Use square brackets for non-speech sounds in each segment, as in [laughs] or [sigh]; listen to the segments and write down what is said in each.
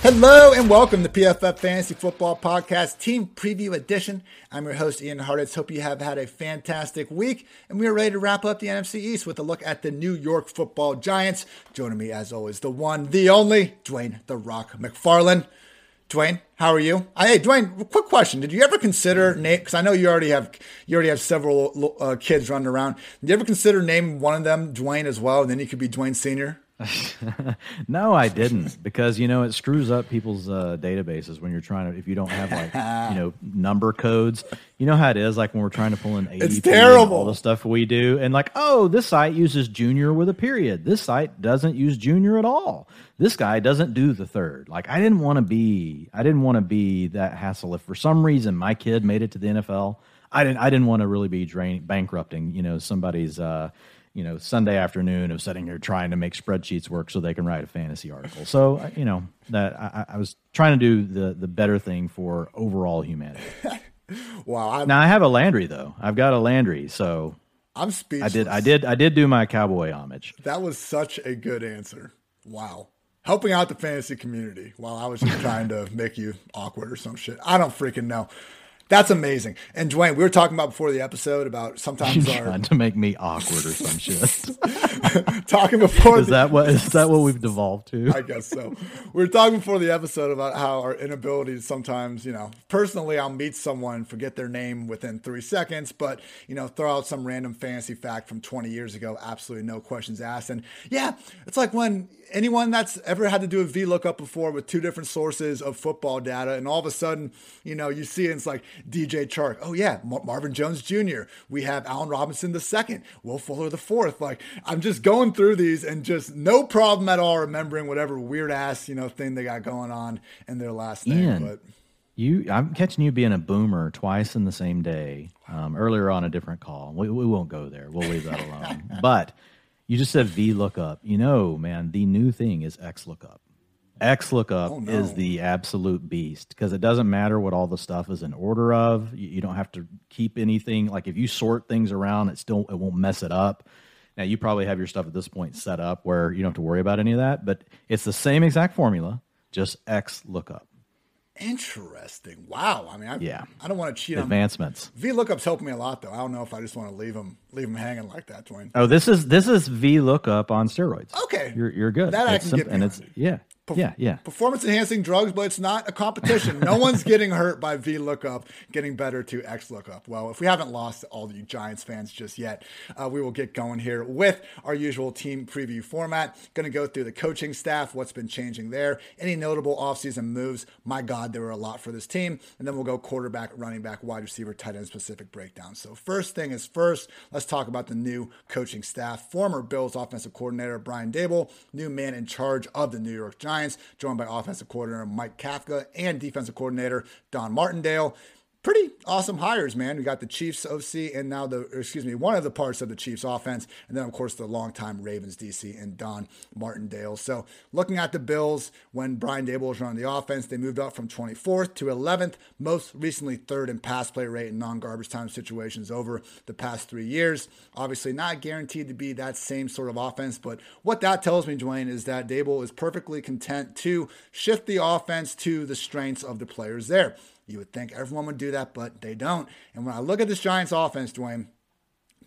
Hello and welcome to PFF Fantasy Football Podcast Team Preview Edition. I'm your host, Ian Hartitz. Hope you have had a fantastic week, and we are ready to wrap up the NFC East with a look at the New York Football Giants. Joining me, as always, the one, the only, Dwayne the Rock McFarland. Dwayne, how are you? Uh, hey, Dwayne, quick question: Did you ever consider name? Because I know you already have you already have several uh, kids running around. Did you ever consider naming one of them Dwayne as well, and then you could be Dwayne Senior? [laughs] no, I didn't because you know it screws up people's uh, databases when you're trying to if you don't have like you know [laughs] number codes. You know how it is like when we're trying to pull in ADP it's terrible. all the stuff we do and like oh this site uses junior with a period. This site doesn't use junior at all. This guy doesn't do the third. Like I didn't want to be I didn't want to be that hassle. If for some reason my kid made it to the NFL, I didn't I didn't want to really be drain, bankrupting you know somebody's. Uh, you know Sunday afternoon of sitting here trying to make spreadsheets work so they can write a fantasy article. So uh, you know that I, I was trying to do the the better thing for overall humanity. [laughs] wow! I'm, now I have a Landry though. I've got a Landry, so I'm speechless. I did I did I did do my cowboy homage. That was such a good answer. Wow. Helping out the fantasy community while I was just trying to make you awkward or some shit. I don't freaking know. That's amazing. And Dwayne, we were talking about before the episode about sometimes [laughs] You're our trying to make me awkward or some shit. [laughs] talking before is the, that what is that what we've devolved to? I guess so. We were talking before the episode about how our inability to sometimes, you know, personally, I'll meet someone, forget their name within three seconds, but you know, throw out some random fantasy fact from 20 years ago, absolutely no questions asked. And yeah, it's like when anyone that's ever had to do a VLOOKUP before with two different sources of football data, and all of a sudden, you know, you see it's like DJ Chark. Oh yeah, Mar- Marvin Jones Jr. We have Allen Robinson the second, Will Fuller the fourth. Like I'm just going through these and just no problem at all remembering whatever weird ass you know thing they got going on in their last name. Ian, but you, I'm catching you being a boomer twice in the same day. Um, earlier on a different call. We, we won't go there. We'll leave that alone. [laughs] but you just said V lookup. You know, man, the new thing is X lookup. X lookup Oh, no. is the absolute beast because it doesn't matter what all the stuff is in order of. You, you don't have to keep anything. Like if you sort things around, it still it won't mess it up. Now you probably have your stuff at this point set up where you don't have to worry about any of that, but it's the same exact formula, just X lookup. interesting. Wow. I mean, I, Yeah. I don't want to cheat on Advancements. VLOOKUP's helping me a lot though. I don't know if I just want to leave them leave them hanging like that, Dwayne. Oh, this is this is V lookup on steroids. Okay. you're you're good. That I It's can get and it's behind. Yeah, yeah, yeah. performance enhancing drugs, but it's not a competition. No [laughs] one's getting hurt by V lookup, getting better to X lookup. Well, if we haven't lost all you Giants fans just yet, uh, we will get going here with our usual team preview format. Going to go through the coaching staff, what's been changing there, any notable offseason moves. My God, there were a lot for this team. And then we'll go quarterback, running back, wide receiver, tight end specific breakdown. So, first thing is first, let's talk about the new coaching staff. Former Bills offensive coordinator Brian Daboll, new man in charge of the New York Giants, joined by offensive coordinator Mike Kafka and defensive coordinator Don Martindale. Pretty awesome hires, man. We got the Chiefs OC and now the, excuse me, one of the parts of the Chiefs offense, and then of course the longtime Ravens DC and Don Martindale. So looking at the Bills, when Brian Daboll was running the offense, they moved up from 24th to 11th, most recently third in pass play rate in non-garbage time situations over the past three years. Obviously, not guaranteed to be that same sort of offense, but what that tells me, Dwayne, is that Daboll is perfectly content to shift the offense to the strengths of the players there. You would think everyone would do that, but they don't. And when I look at this Giants offense, Dwayne,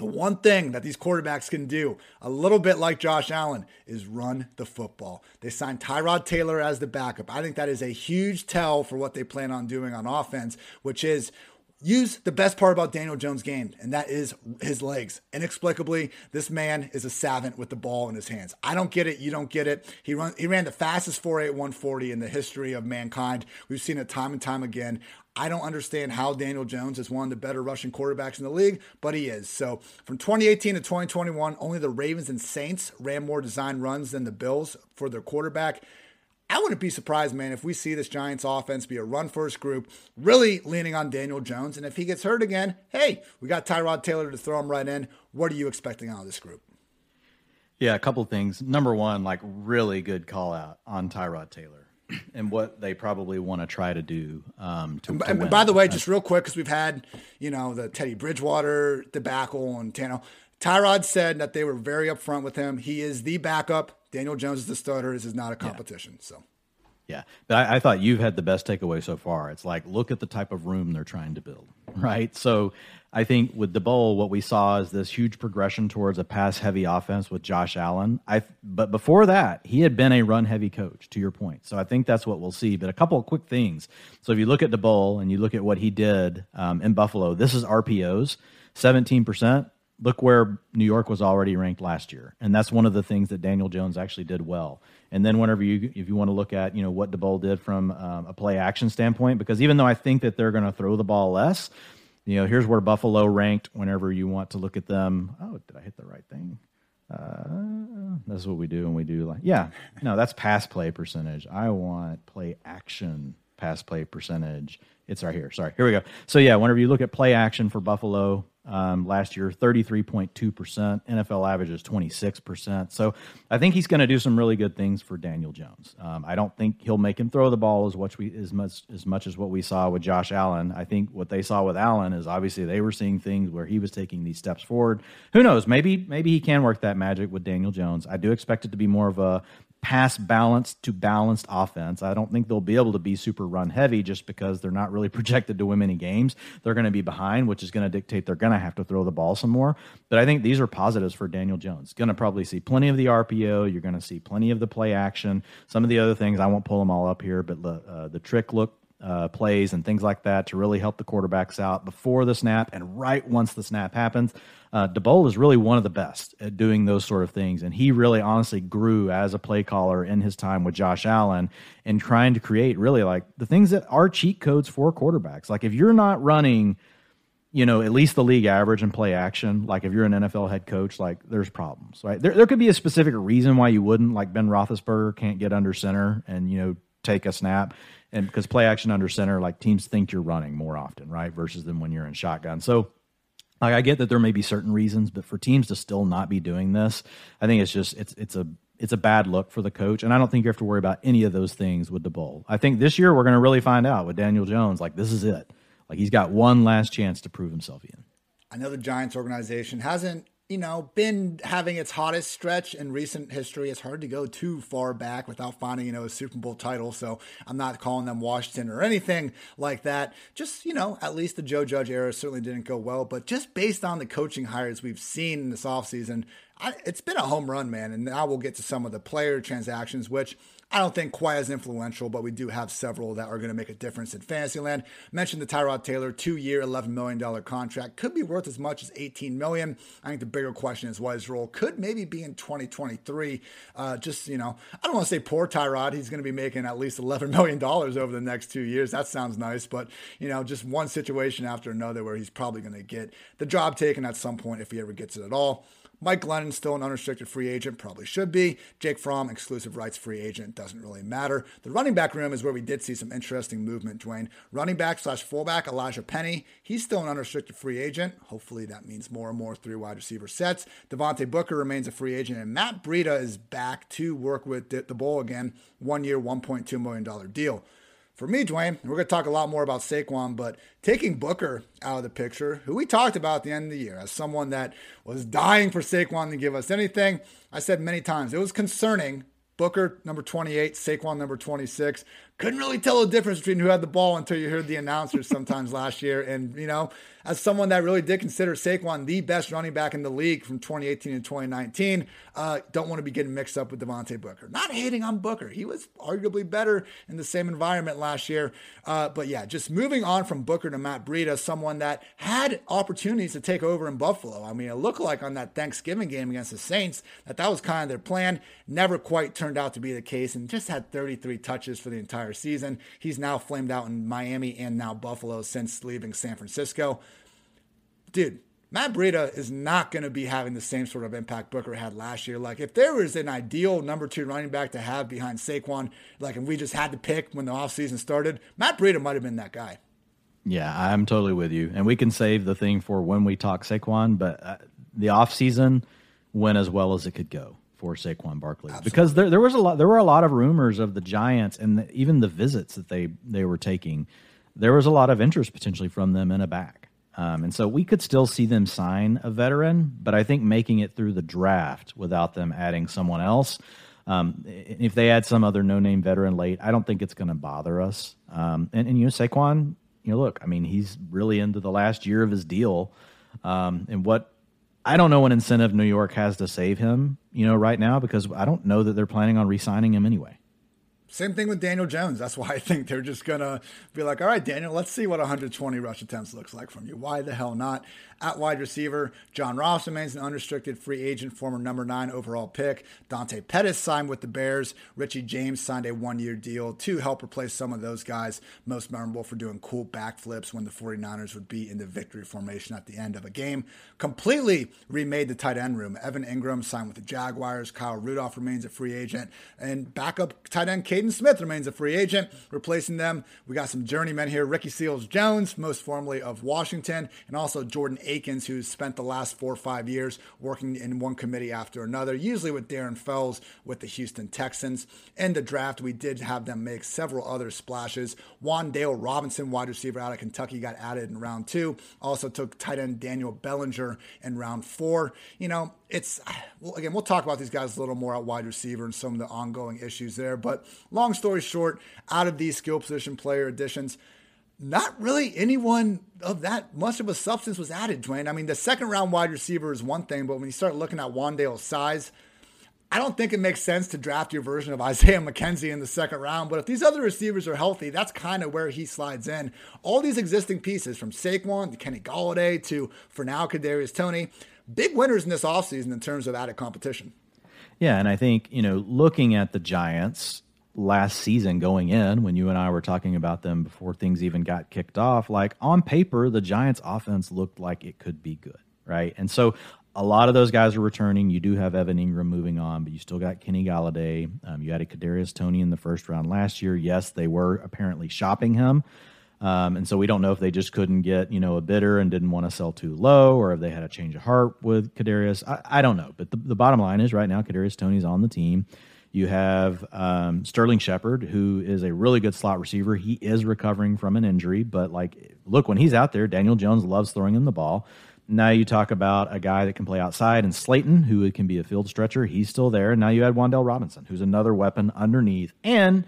the one thing that these quarterbacks can do, a little bit like Josh Allen, is run the football. They signed Tyrod Taylor as the backup. I think that is a huge tell for what they plan on doing on offense, which is use the best part about Daniel Jones' game, and that is his legs. Inexplicably, this man is a savant with the ball in his hands. I don't get it. You don't get it. He run he ran the fastest 4.8140 in the history of mankind. We've seen it time and time again. I don't understand how Daniel Jones is one of the better rushing quarterbacks in the league, but he is. So from 2018 to 2021, only the Ravens and Saints ran more design runs than the Bills for their quarterback. I wouldn't be surprised, man, if we see this Giants offense be a run first group, really leaning on Daniel Jones. And if he gets hurt again, hey, we got Tyrod Taylor to throw him right in. What are you expecting out of this group? Yeah, a couple things. Number one, like really good call out on Tyrod Taylor [clears throat] and what they probably want to try to do um, to, to And win. by the way, just real quick, because we've had, you know, the Teddy Bridgewater debacle and Tano. Tyrod said that they were very upfront with him. He is the backup. Daniel Jones is the starter. This is not a competition. So, Yeah, but I, I, thought you've had the best takeaway so far. It's like look at the type of room they're trying to build, [laughs] right? So I think with Daboll, what we saw is this huge progression towards a pass-heavy offense with Josh Allen. I but before that, he had been a run-heavy coach. To your point, so I think that's what we'll see. But a couple of quick things. So if you look at Daboll and you look at what he did um, in Buffalo, this is RPOs, seventeen percent look where New York was already ranked last year, and that's one of the things that Daniel Jones actually did well. And then whenever you, if you want to look at, you know, what Daboll did from um, a play action standpoint, because even though I think that they're going to throw the ball less, you know, here's where Buffalo ranked. Whenever you want to look at them, oh, did I hit the right thing? Uh, that's what we do when we do like, yeah, no, that's pass play percentage. I want play action pass play percentage. It's right here. Sorry, here we go. So yeah, whenever you look at play action for Buffalo, um, last year, 33.2%. NFL average is 26%. So I think he's going to do some really good things for Daniel Jones. Um, I don't think he'll make him throw the ball as much, we, as, much, as much as what we saw with Josh Allen. I think what they saw with Allen is obviously they were seeing things where he was taking these steps forward. Who knows? Maybe maybe he can work that magic with Daniel Jones. I do expect it to be more of a pass balanced to balanced offense. I don't think they'll be able to be super run heavy just because they're not really [laughs] projected to win many games. They're going to be behind, which is going to dictate they're going to have to throw the ball some more. But I think these are positives for Daniel Jones. Going to probably see plenty of the RPO. You're going to see plenty of the play action. Some of the other things I won't pull them all up here, but the, uh, the trick look uh, plays and things like that to really help the quarterbacks out before the snap and right once the snap happens. Uh, Daboll is really one of the best at doing those sort of things, and he really honestly grew as a play caller in his time with Josh Allen and trying to create really like the things that are cheat codes for quarterbacks. Like if you're not running, you know, at least the league average and play action, like if you're an NFL head coach, like there's problems, right? There, there could be a specific reason why you wouldn't, like Ben Roethlisberger can't get under center and you know take a snap and because play action under center, like teams think you're running more often, right? Versus than when you're in shotgun. So like I get that there may be certain reasons, but for teams to still not be doing this, I think it's just it's it's a it's a bad look for the coach, and I don't think you have to worry about any of those things with Daboll. I think this year we're going to really find out with Daniel Jones. Like this is it. Like he's got one last chance to prove himself in. I know the Giants organization hasn't you know, been having its hottest stretch in recent history. It's hard to go too far back without finding, you know, a Super Bowl title. So I'm not calling them Washington or anything like that. Just, you know, at least the Joe Judge era certainly didn't go well. But just based on the coaching hires we've seen in this offseason, I, it's been a home run, man. And now we'll get to some of the player transactions, which I don't think quite as influential, but we do have several that are going to make a difference in Fantasyland. Mentioned the Tyrod Taylor two-year, eleven million dollar contract could be worth as much as eighteen million. I think the bigger question is what his role could maybe be in 2023. Uh, just you know, I don't want to say poor Tyrod. He's going to be making at least eleven million dollars over the next two years. That sounds nice, but you know, just one situation after another where he's probably going to get the job taken at some point if he ever gets it at all. Mike Glennon still an unrestricted free agent, probably should be. Jake Fromm, exclusive rights free agent, doesn't really matter. The running back room is where we did see some interesting movement, Dwayne. Running back slash fullback, Elijhaa Penny, he's still an unrestricted free agent. Hopefully that means more and more three wide receiver sets. Devontae Booker remains a free agent, and Matt Breida is back to work with Daboll again. One year, $1.2 million deal for me, Dwayne, we're going to talk a lot more about Saquon, but taking Booker out of the picture, who we talked about at the end of the year as someone that was dying for Saquon to give us anything, I said many times it was concerning. Booker, number 28, Saquon, number 26. Couldn't really tell the difference between who had the ball until you heard the announcers sometimes [laughs] last year. And, you know, as someone that really did consider Saquon the best running back in the league from 2018 and 2019, uh, don't want to be getting mixed up with Devontae Booker. Not hating on Booker. He was arguably better in the same environment last year. Uh, but yeah, just moving on from Booker to Matt Breida, someone that had opportunities to take over in Buffalo. I mean, it looked like on that Thanksgiving game against the Saints that that was kind of their plan. Never quite turned out to be the case and just had 33 touches for the entire season. He's now flamed out in Miami and now Buffalo since leaving San Francisco dude, Matt Breida is not going to be having the same sort of impact Booker had last year. Like, if there was an ideal number two running back to have behind Saquon, like, and we just had to pick when the offseason started, Matt Breida might have been that guy. Yeah, I'm totally with you. And we can save the thing for when we talk Saquon, but uh, the offseason went as well as it could go for Saquon Barkley Absolutely. because there, there was a lot there were a lot of rumors of the Giants and the, even the visits that they they were taking. There was a lot of interest potentially from them in a back. Um, and so we could still see them sign a veteran, but I think making it through the draft without them adding someone else Um, if they add some other no-name veteran late, I don't think it's going to bother us. Um, and, and you know, Saquon, you know, look, I mean, he's really into the last year of his deal, um, and what I don't know what incentive New York has to save him, you know, right now because I don't know that they're planning on re-signing him anyway. Same thing with Daniel Jones. That's why I think they're just going to be like, all right, Daniel, let's see what 120 rush attempts looks like from you. Why the hell not? At wide receiver, John Ross remains an unrestricted free agent, former number nine overall pick. Dante Pettis signed with the Bears. Richie James signed a one year deal to help replace some of those guys, most memorable for doing cool backflips when the 49ers would be in the victory formation at the end of a game. Completely remade the tight end room. Evan Engram signed with the Jaguars. Kyle Rudolph remains a free agent. And backup tight end Smith remains a free agent. Replacing them, we got some journeymen here Ricky Seals Jones, most formerly of Washington, and also Jordan Akins, who's spent the last four or five years working in one committee after another, usually with Darren Fells with the Houston Texans. In the draft, we did have them make several other splashes. Wan'Dale Robinson, wide receiver out of Kentucky, got added in round two. Also took tight end Daniel Bellinger in round four. You know, it's well, again, we'll talk about these guys a little more at wide receiver and some of the ongoing issues there. But long story short, out of these skill position player additions, not really anyone of that much of a substance was added, Dwayne. I mean, the second round wide receiver is one thing, but when you start looking at Wan'Dale's size, I don't think it makes sense to draft your version of [laughs] Isaiah McKenzie in the second round. But if these other receivers are healthy, that's kind of where he slides in. All these existing pieces, from Saquon to Kenny Golladay to for now Kadarius Toney, big winners in this offseason in terms of added competition. Yeah, and I think, you know, looking at the Giants, last season going in when you and I were talking about them before things even got kicked off, like on paper, the Giants offense looked like it could be good, right? And so a lot of those guys are returning. You do have Evan Engram moving on, but you still got Kenny Golladay. Um, you added Kadarius Toney in the first round last year. Yes, they were apparently shopping him. Um, and so we don't know if they just couldn't get, you know, a bidder and didn't want to sell too low, or if they had a change of heart with Kadarius. I, I don't know. But the, the bottom line is right now, Kadarius Toney's on the team. You have um, Sterling Shepard, who is a really good slot receiver. He is recovering from an injury, but like, look, when he's out there, Daniel Jones loves throwing him the ball. Now you talk about a guy that can play outside, and Slayton, who can be a field stretcher, he's still there. Now you add Wan'Dale Robinson, who's another weapon underneath. And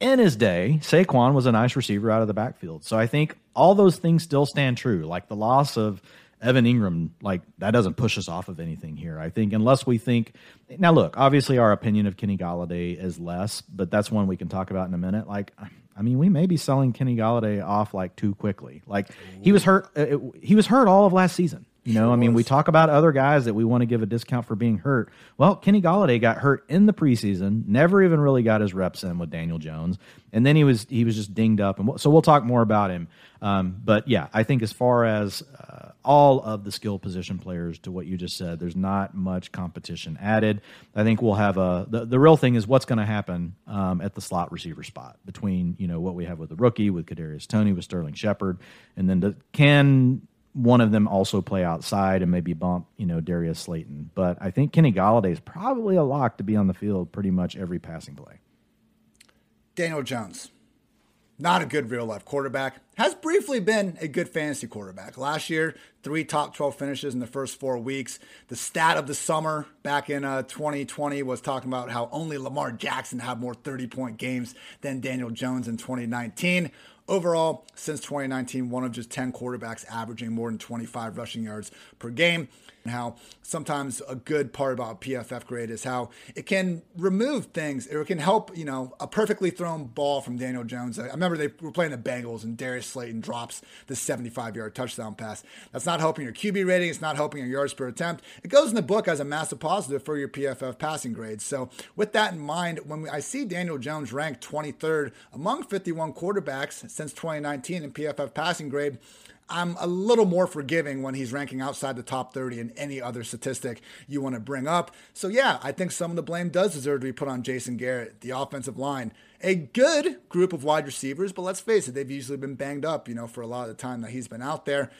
in his day, Saquon was a nice receiver out of the backfield. So I think all those things still stand true. Like the loss of Evan Engram, like that doesn't push us off of anything here. I think unless we think now, look, obviously our opinion of Kenny Golladay is less, but that's one we can talk about in a minute. Like, I mean, we may be selling Kenny Golladay off like too quickly. Like he was hurt, uh, it, he was hurt all of last season. You know, I mean, we talk about other guys that we want to give a discount for being hurt. Well, Kenny Golladay got hurt in the preseason, never even really got his reps in with Daniel Jones, and then he was he was just dinged up. And so we'll talk more about him. Um, but yeah, I think as far as uh, all of the skill position players, to what you just said, there's not much competition added. I think we'll have a the, the real thing is what's going to happen um, at the slot receiver spot between you know what we have with the rookie with Kadarius Toney with Sterling Shepard, and then the, can one of them also play outside and maybe bump, you know, Darius Slayton. But I think Kenny Golladay is probably a lock to be on the field pretty much every passing play. Daniel Jones, not a good real life quarterback, has briefly been a good fantasy quarterback. Last year, three top 12 finishes in the first four weeks. The stat of the summer back in uh, 2020 was talking about how only Lamar Jackson had more 30 point games than Daniel Jones in 2019. Overall, since 2019, one of just 10 quarterbacks averaging more than 25 rushing yards per game how sometimes a good part about PFF grade is how it can remove things or it can help, you know, a perfectly thrown ball from Daniel Jones. I remember they were playing the Bengals and Darius Slayton drops the 75 yard touchdown pass. That's not helping your QB rating. It's not helping your yards per attempt. It goes in the book as a massive positive for your PFF passing grade. So, with that in mind, when I see Daniel Jones ranked 23rd among 51 quarterbacks since 2019 in PFF passing grade, I'm a little more forgiving when he's ranking outside the top 30 in any other statistic you want to bring up. So, yeah, I think some of the blame does deserve to be put on Jason Garrett, the offensive line. A good group of wide receivers, but let's face it, they've usually been banged up, you know, for a lot of the time that he's been out there.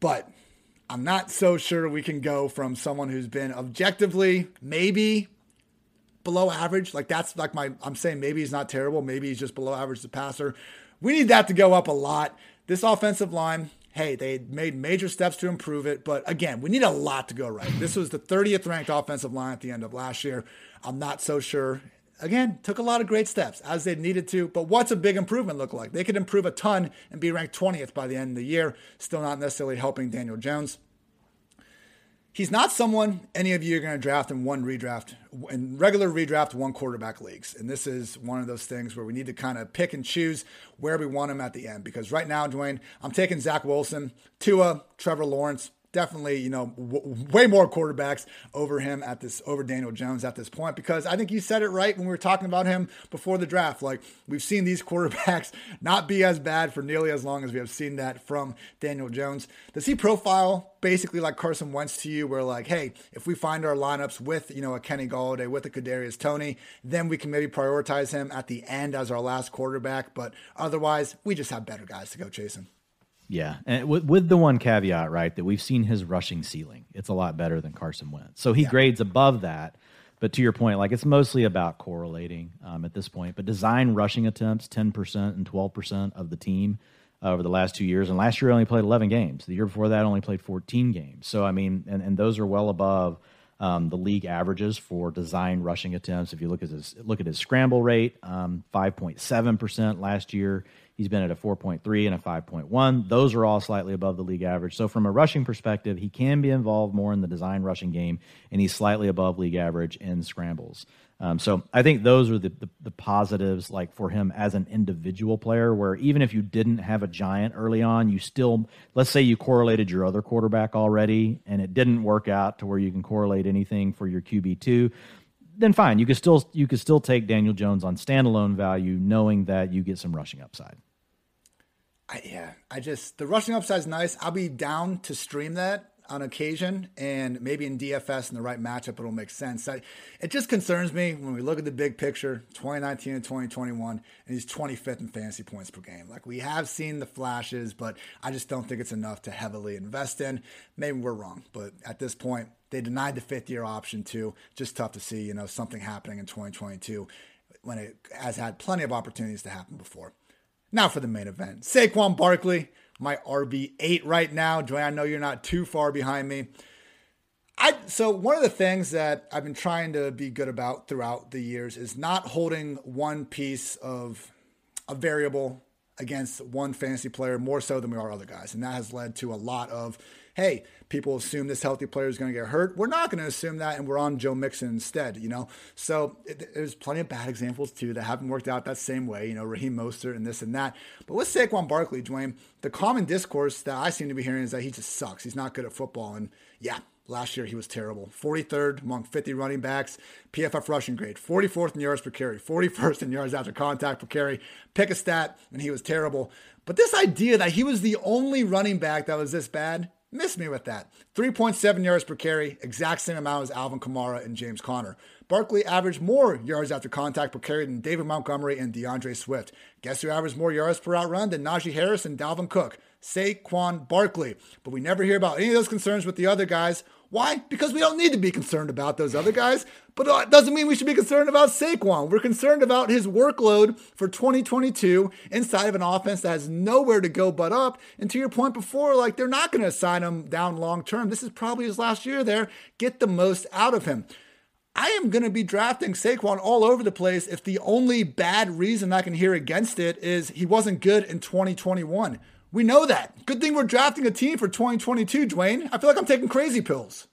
But I'm not so sure we can go from someone who's been objectively maybe below average. Like that's like my I'm saying maybe he's not terrible, maybe he's just below average as a passer. We need that to go up a lot. This offensive line hey, they made major steps to improve it. But again, we need a lot to go right. This was the 30th ranked offensive line at the end of last year. I'm not so sure. Again, took a lot of great steps as they needed to. But what's a big improvement look like? They could improve a ton and be ranked 20th by the end of the year. Still not necessarily helping Daniel Jones he's not someone any of you are going to draft in one redraft, in regular redraft, one quarterback leagues. And this is one of those things where we need to kind of pick and choose where we want him at the end. Because right now, Dwayne, I'm taking Zach Wilson, Tua, Trevor Lawrence, definitely, you know, w- way more quarterbacks over him at this, over Daniel Jones at this point, because I think you said it right when we were talking about him before the draft. Like, we've seen these [laughs] quarterbacks not be as bad for nearly as long as we have seen that from Daniel Jones. Does he profile basically like Carson Wentz to you, where like, hey, if we find our lineups with, you know, a Kenny Golladay, with a Kadarius Toney, then we can maybe prioritize him at the end as our last quarterback. But otherwise, we just have better guys to go chasing. Yeah, and with, with the one caveat, right, that we've seen his rushing ceiling. It's a lot better than Carson Wentz, so he yeah. grades above that. But to your point, like it's mostly about correlating um, at this point. But design rushing attempts, ten percent and twelve percent of the team uh, over the last two years, and last year only played eleven games. The year before that, only played fourteen games. So I mean, and, and those are well above um, the league averages for design rushing attempts. If you look at his look at his scramble rate, um, five point seven percent last year. He's been at a 4.3 and a 5.1. Those are all slightly above the league average. So, from a rushing perspective, he can be involved more in the design rushing game, and he's slightly above league average in scrambles. Um, so, I think those are the, the, the, positives, like for him as an individual player, where even if you didn't have a giant early on, you still, let's say you correlated your other quarterback already, and it didn't work out to where you can correlate anything for your QB two then fine. You could still you could still take Daniel Jones on standalone value, knowing that you get some rushing upside. I, yeah, I just the rushing upside is nice. I'll be down to stream that on occasion, and maybe in DFS in the right matchup, it'll make sense. I, it just concerns me when we look at the big picture, 2019 and 2021, and he's 25th in fantasy points per game. Like we have seen the flashes, but I just don't think it's enough to heavily invest in. Maybe we're wrong, but at this point, they denied the fifth year option too. Just tough to see, you know, something happening in 2022 when it has had plenty of opportunities to happen before. Now for the main event. Saquon Barkley, my RB8 right now. Dwayne, I know you're not too far behind me. I so one of the things that I've been trying to be good about throughout the years is not holding one piece of a variable against one fantasy player more so than we are other guys. And that has led to a lot of hey, people assume this healthy player is going to get hurt. We're not going to assume that, and we're on Joe Mixon instead, you know? So it, there's plenty of bad examples, too, that haven't worked out that same way, you know, Raheem Mostert and this and that. But with Saquon Barkley, Dwayne, the common discourse that I seem to be hearing is that he just sucks. He's not good at football. And yeah, Last year, he was terrible. 43rd among 50 running backs. PFF rushing grade. 44th in yards per carry. 41st in yards after contact per carry. Pick a stat, and he was terrible. But this idea that he was the only running back that was this bad, Miss me with that. 3.7 yards per carry, exact same amount as Alvin Kamara and James Conner. Barkley averaged more yards after contact per carry than David Montgomery and D'Andre Swift. Guess who averaged more yards per route run than Najee Harris and Dalvin Cook? Saquon Barkley. But we never hear about any of those concerns with the other guys. Why? Because we don't need to be concerned about those other guys, but it doesn't mean we should be concerned about Saquon. We're concerned about his workload for 2022 inside of an offense that has nowhere to go but up. And to your point before, like they're not going to sign him down long term. This is probably his last year there. Get the most out of him. I am going to be drafting Saquon all over the place if the only bad reason I can hear against it is he wasn't good in 2021. We know that. Good thing we're drafting a team for 2022, Dwayne. I feel like I'm taking crazy pills.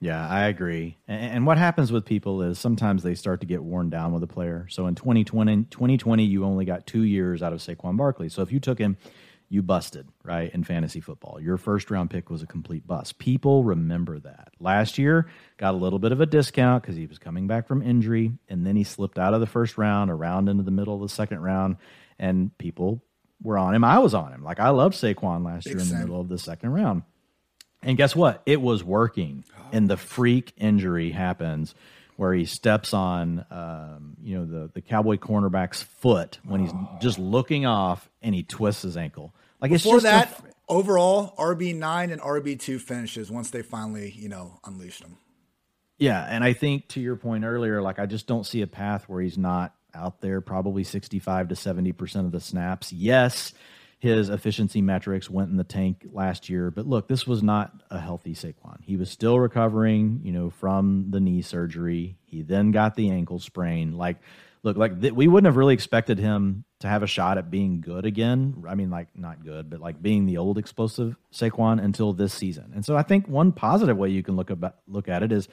Yeah, I agree. And what happens with people is sometimes they start to get worn down with a player. So in 2020, 2020 you only got two years out of Saquon Barkley. So if you took him, you busted, right, in fantasy football. Your first round pick was a complete bust. People remember that. Last year, got a little bit of a discount because he was coming back from injury, and then he slipped out of the first round, around into the middle of the second round, and people were on him. I was on him. Like I loved Saquon last Big year in the middle of the second round. And guess what? It was working. Oh. And the freak injury happens where he steps on, um, you know, the the cowboy cornerback's foot when he's oh. just looking off, and he twists his ankle. Like Before it's just that. Overall, RB nine and RB two finishes once they finally, you know, unleashed him. Yeah, and I think to your point earlier, like I just don't see a path where he's not out there probably 65 to 70% of the snaps. Yes, his efficiency metrics went in the tank last year. But look, this was not a healthy Saquon. He was still recovering, you know, from the knee surgery. He then got the ankle sprain. Like, look, like th- we wouldn't have really expected him to have a shot at being good again. I mean, like not good, but like being the old explosive Saquon until this season. And so I think one positive way you can look about look at it is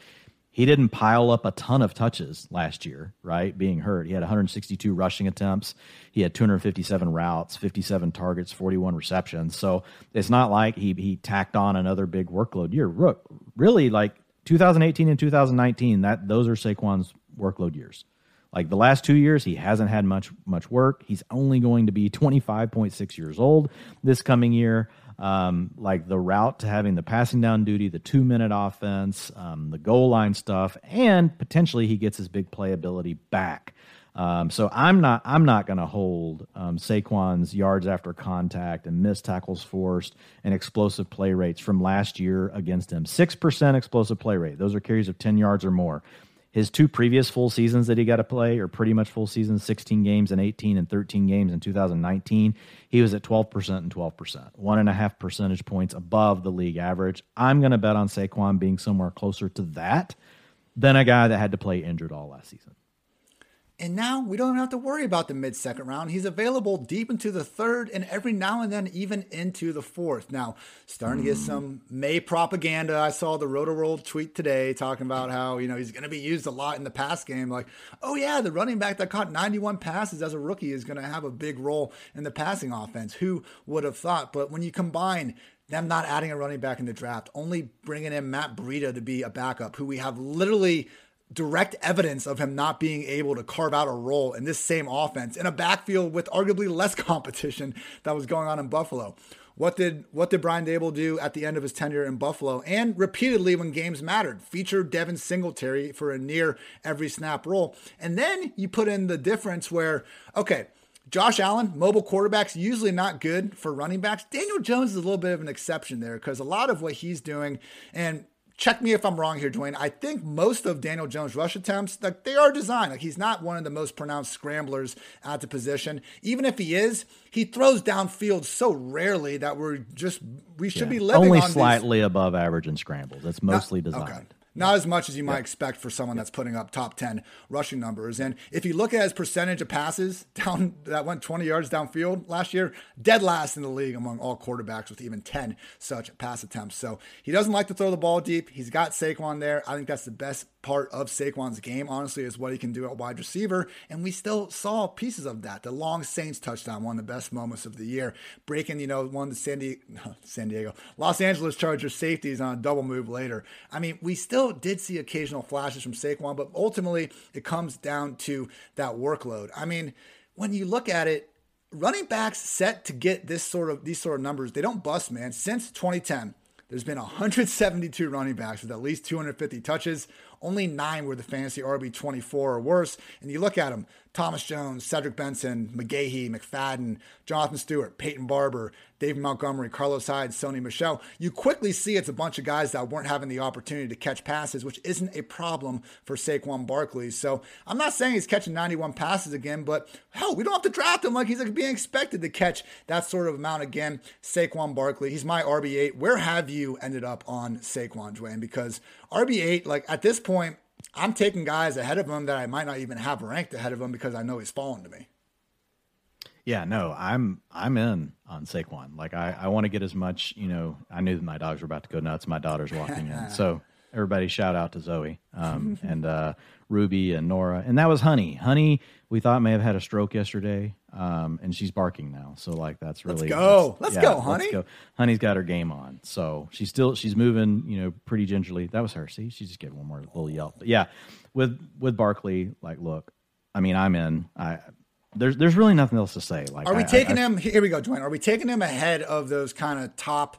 he didn't pile up a ton of touches last year, right? Being hurt. He had 162 rushing attempts. He had 257 routes, 57 targets, 41 receptions. So it's not like he he tacked on another big workload year. Look, really like 2018 and 2019, that those are Saquon's workload years. Like the last two years, he hasn't had much much work. He's only going to be 25.6 years old this coming year. Um, like the route to having the passing down duty, the two minute offense, um, the goal line stuff, and potentially he gets his big playability back. Um, so I'm not I'm not going to hold um, Saquon's yards after contact and missed tackles forced and explosive play rates from last year against him. Six percent explosive play rate; those are carries of ten yards or more. His two previous full seasons that he got to play are pretty much full seasons 16 games and 18 and 13 games in 2019. He was at 12% and 12%, one and a half percentage points above the league average. I'm going to bet on Saquon being somewhere closer to that than a guy that had to play injured all last season. And now we don't have to worry about the mid second round. He's available deep into the third and every now and then even into the fourth. Now, starting to get hmm. some May propaganda. I saw the Roto World tweet today talking about how, you know, he's going to be used a lot in the pass game. Like, oh, yeah, the running back that caught 91 passes as a rookie is going to have a big role in the passing offense. Who would have thought? But when you combine them not adding a running back in the draft, only bringing in Matt Breida to be a backup, who we have literally direct evidence of him not being able to carve out a role in this same offense in a backfield with arguably less [laughs] competition that was going on in Buffalo. What did what did Brian Daboll do at the end of his tenure in Buffalo and repeatedly when games mattered? Featured Devin Singletary for a near every snap role. And then you put in the difference where, okay, Josh Allen, mobile quarterbacks, usually not good for running backs. Daniel Jones is a little bit of an exception there because a lot of what he's doing, and check me if I'm wrong here, Dwayne. I think most of Daniel Jones' rush attempts, like they are designed. Like he's not one of the most pronounced scramblers at the position. Even if he is, he throws downfield so rarely that we're just we should yeah, be living only slightly these... above average in scrambles. It's mostly designed. Okay. Not as much as you might yep. expect for someone that's putting up top 10 rushing numbers. And if you look at his percentage of passes [laughs] down that went 20 yards downfield last year, dead last in the league among all quarterbacks with even 10 such pass attempts. So he doesn't like to throw the ball deep. He's got Saquon there. I think that's the best part of Saquon's game, honestly, is what he can do at wide receiver. And we still saw pieces of that. The long Saints touchdown, one of the best moments of the year, breaking, you know, one of the San Diego, [laughs] San Diego, Los Angeles Chargers safeties on a double move later. I mean, we still did see occasional flashes from Saquon, but ultimately it comes down to that workload. I mean, when you look at it, running backs set to get this sort of these sort of numbers, they don't bust, man. Since 2010, there's been 172 running backs with at least 250 touches. Only nine were the fantasy RB 24 or worse. And you look at them Thomas Jones, Cedric Benson, McGahee, McFadden, Jonathan Stewart, Peyton Barber, David Montgomery, Carlos Hyde, Sony Michel. You quickly see it's a bunch of guys that weren't having the opportunity to catch passes, which isn't a problem for Saquon Barkley. So I'm not saying he's catching 91 passes again, but hell, we don't have to draft him like he's being expected to catch that sort of amount again. Saquon Barkley, he's my RB8. Where have you ended up on Saquon, Dwayne? Because RB8, like at this point, I'm taking guys ahead of him that I might not even have ranked ahead of him because I know he's fallen to me. Yeah, no, I'm I'm in on Saquon. Like I, I want to get as much, you know, I knew that my dogs were about to go nuts. My daughter's walking in. [laughs] So everybody shout out to Zoe um, and uh, Ruby and Nora. And that was Honey. Honey, we thought may have had a stroke yesterday, um, and she's barking now. So like that's really let's go, let's yeah, go, Honey. Let's go. Honey's got her game on, so she's still she's moving, you know, pretty gingerly. That was her. See, she just gave one more little yelp. But yeah, with with Barkley, like, look, I mean, I'm in. I there's there's really nothing else to say. Like, are we I, taking I, him? Here we go, Dwayne. Are we taking him ahead of those kind of top?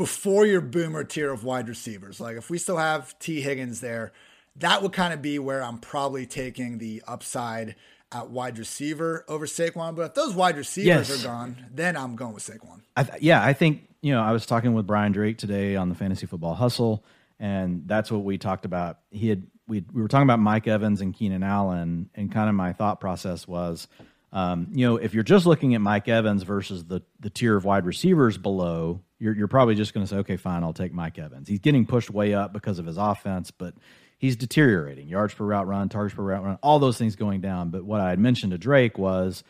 before your boomer tier of wide receivers. Like if we still have Tee Higgins there, that would kind of be where I'm probably taking the upside at wide receiver over Saquon. But if those wide receivers yes. are gone, then I'm going with Saquon. I th- yeah, I think you know I was talking with Brian Drake today on the Fantasy Football Hustle, and that's what we talked about. He had we we were talking about Mike Evans and Keenan Allen, and kind of my thought process was Um, you know, if you're just looking at Mike Evans versus the the tier of wide receivers below, you're you're probably just going to say, okay, fine, I'll take Mike Evans. He's getting pushed way up because of his offense, but he's deteriorating. Yards per route run, targets per route run, all those things going down. But what I had mentioned to Drake was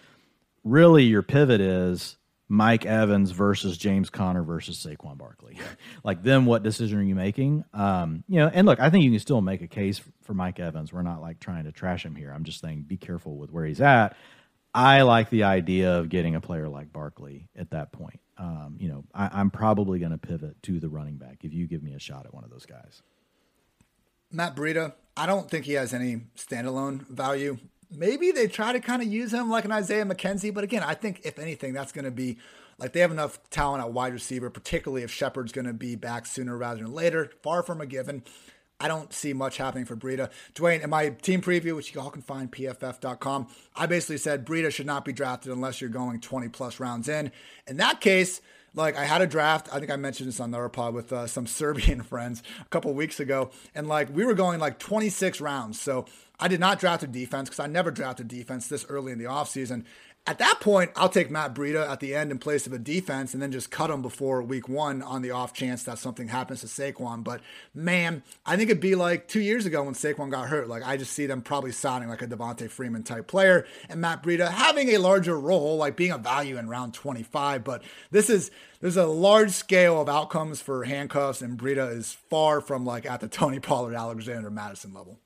really your pivot is Mike Evans versus James Conner versus Saquon Barkley. [laughs] like, then what decision are you making? Um, you know, and look, I think you can still make a case for Mike Evans. We're not like trying to trash him here. I'm just saying be careful with where he's at. I like the idea of getting a player like Barkley at that point. Um, you know, I, am probably going to pivot to the running back if you give me a shot at one of those guys. Matt Breida, I don't think he has any standalone value maybe they try to kind of use him like an Isaiah McKenzie. But again, I think if anything, that's going to be like they have enough talent at wide receiver, particularly if Shepard's going to be back sooner rather than later. Far from a given. I don't see much happening for Breida. Dwayne, in my team preview, which you all can find pff.com, I basically said Breida should not be drafted unless you're going 20 plus rounds in. In that case, like I had a draft. I think I mentioned this on the pod with uh, some [laughs] Serbian friends a couple weeks ago, and like we were going like 26 rounds. So I did not draft a defense because I never drafted defense this early in the offseason. At that point, I'll take Matt Breida at the end in place of a defense and then just cut him before week one on the off chance that something happens to Saquon. But man, I think it'd be like two years ago when Saquon got hurt. Like I just see them probably signing like a Devonta Freeman type player and Matt Breida having a larger role, like being a value in round 25. But this is there's a large scale of outcomes for handcuffs, and Breida is far from like at the Tony Pollard, Alexander Mattison level.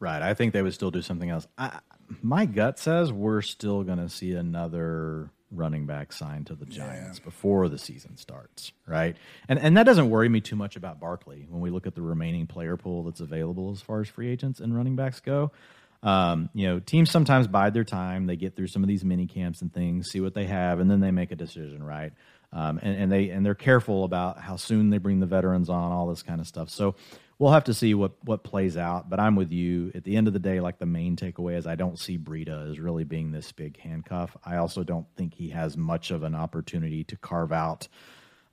Right. I think they would still do something else. I, my gut says we're still going to see another running back signed to the Giants yeah. before the season starts, right? And and that doesn't worry me too much about Barkley when we look at the remaining player pool that's available as far as free agents and running backs go. Um, you know, teams sometimes bide their time. They get through some of these mini camps and things, see what they have, and then they make a decision, right? Um, and, and they and they're careful about how soon they bring the veterans on, all this kind of stuff. So we'll have to see what what plays out. But I'm with you. At the end of the day, like the main takeaway is I don't see Breida as really being this big handcuff. I also don't think he has much of an opportunity to carve out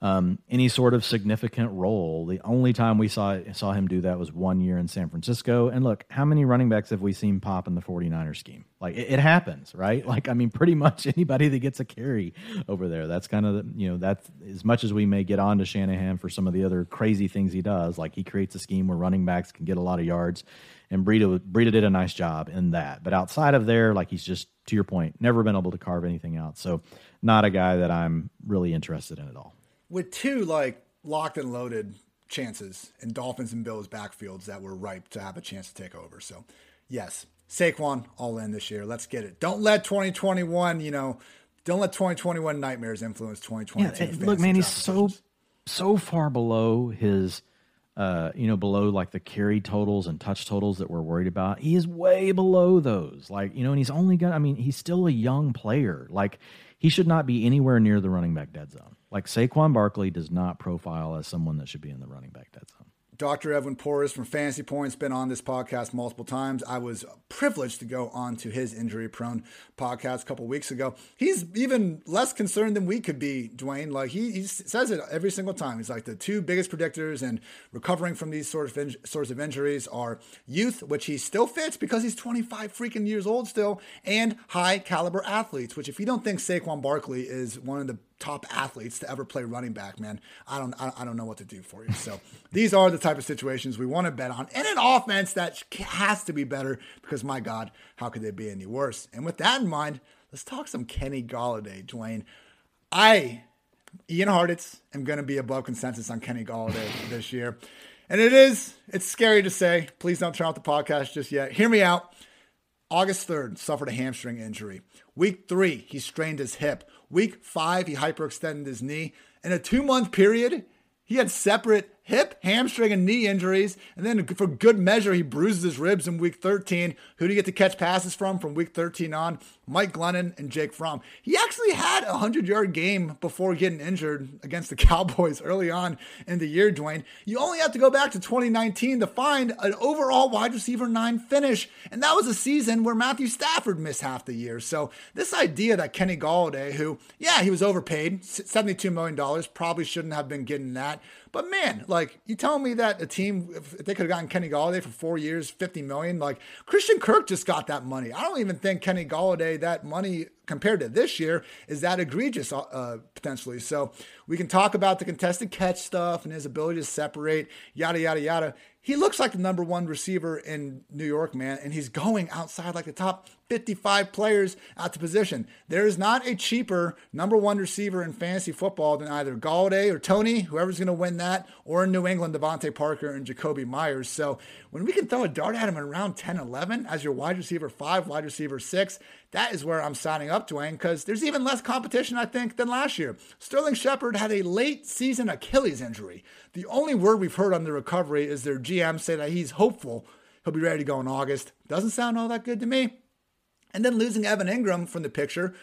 um, any sort of significant role. The only time we saw saw him do that was one year in San Francisco. And look, how many running backs have we seen pop in the 49er scheme? Like it, it happens, right? [laughs] Like I mean, pretty much anybody that gets a carry over there. That's kind of the, you know that's as much as we may get on to Shanahan for some of the other crazy things he does. Like he creates a scheme where running backs can get a lot of yards. And Breida, Breida did a nice job in that. But outside of there, like he's just, to your point, never been able to carve anything out. So, not a guy that I'm really interested in at all with two like locked and loaded chances in Dolphins and Bills backfields that were ripe to have a chance to take over. So, yes, Saquon all in this year. Let's get it. Don't let 2021, you know, don't let 2021 nightmares influence 2022. Yeah, look, man, he's so so far below his uh, you know, below like the carry totals and touch totals that we're worried about. He is way below those. Like, you know, and he's only got I mean, he's still a young player. Like he should not be anywhere near the running back dead zone. Like Saquon Barkley does not profile as someone that should be in the running back dead zone. Dr. Edwin Porras from Fantasy Points been on this podcast multiple times. I was privileged to go on to his injury prone podcast a couple weeks ago. He's even less concerned than we could be, Dwayne. Like he, he says it every single time. He's like the two biggest predictors and recovering from these sort of in, sorts of injuries are youth, which he still fits because he's 25 freaking years old still, and high caliber athletes, which if you don't think Saquon Barkley is one of the top athletes to ever play running back, man, I don't I don't know what to do for you. So [laughs] these are the type of situations we want to bet on, and an offense that has to be better because my God, how could they be any worse? And with that in mind, let's talk some Kenny Golladay, Dwayne. I, Ian Hartitz, am going to be above consensus on Kenny Golladay this year. And it is, it's scary to say. Please don't turn off the podcast just yet. Hear me out. August 3rd, suffered a hamstring injury. Week three, he strained his hip. Week five, he hyperextended his knee. In a two month period, he had separate hip, hamstring, and knee injuries. And then for good measure, he bruises his ribs in week 13. Who do you get to catch passes from from week 13 on? Mike Glennon and Jake Fromm. He actually had a 100 yard game before getting injured against the [laughs] Cowboys early on in the year, Dwayne. You only have to go back to 2019 to find an overall wide receiver nine finish. And that was a season where Matthew Stafford missed half the year. So this idea that Kenny Golladay, who, yeah, he was overpaid, $72 million, probably shouldn't have been getting that. But man, like you telling me that a team, if they could have gotten Kenny Golladay for four years, fifty million, like Christian Kirk just got that money. I don't even think Kenny Golladay, that money compared to this year is that egregious uh, potentially. So we can talk about the contested catch stuff and his ability to separate, yada, yada, yada. He looks like the number one receiver in New York, man, and he's going outside like the top 55 players at the position. There is not a cheaper number one receiver in fantasy football than either Golladay or Toney, whoever's going to win that, or in New England, DeVante Parker and Jakobi Meyers. So when we can throw a dart at him in around 10, 11 as your wide receiver five, wide receiver six, that is where I'm signing up, Dwayne, because there's even less competition, I think, than last year. Sterling Shepard had a late season Achilles injury. The only word we've heard on the recovery is their GM say that he's hopeful he'll be ready to go in August. Doesn't sound all that good to me. And then losing Evan Engram from the picture.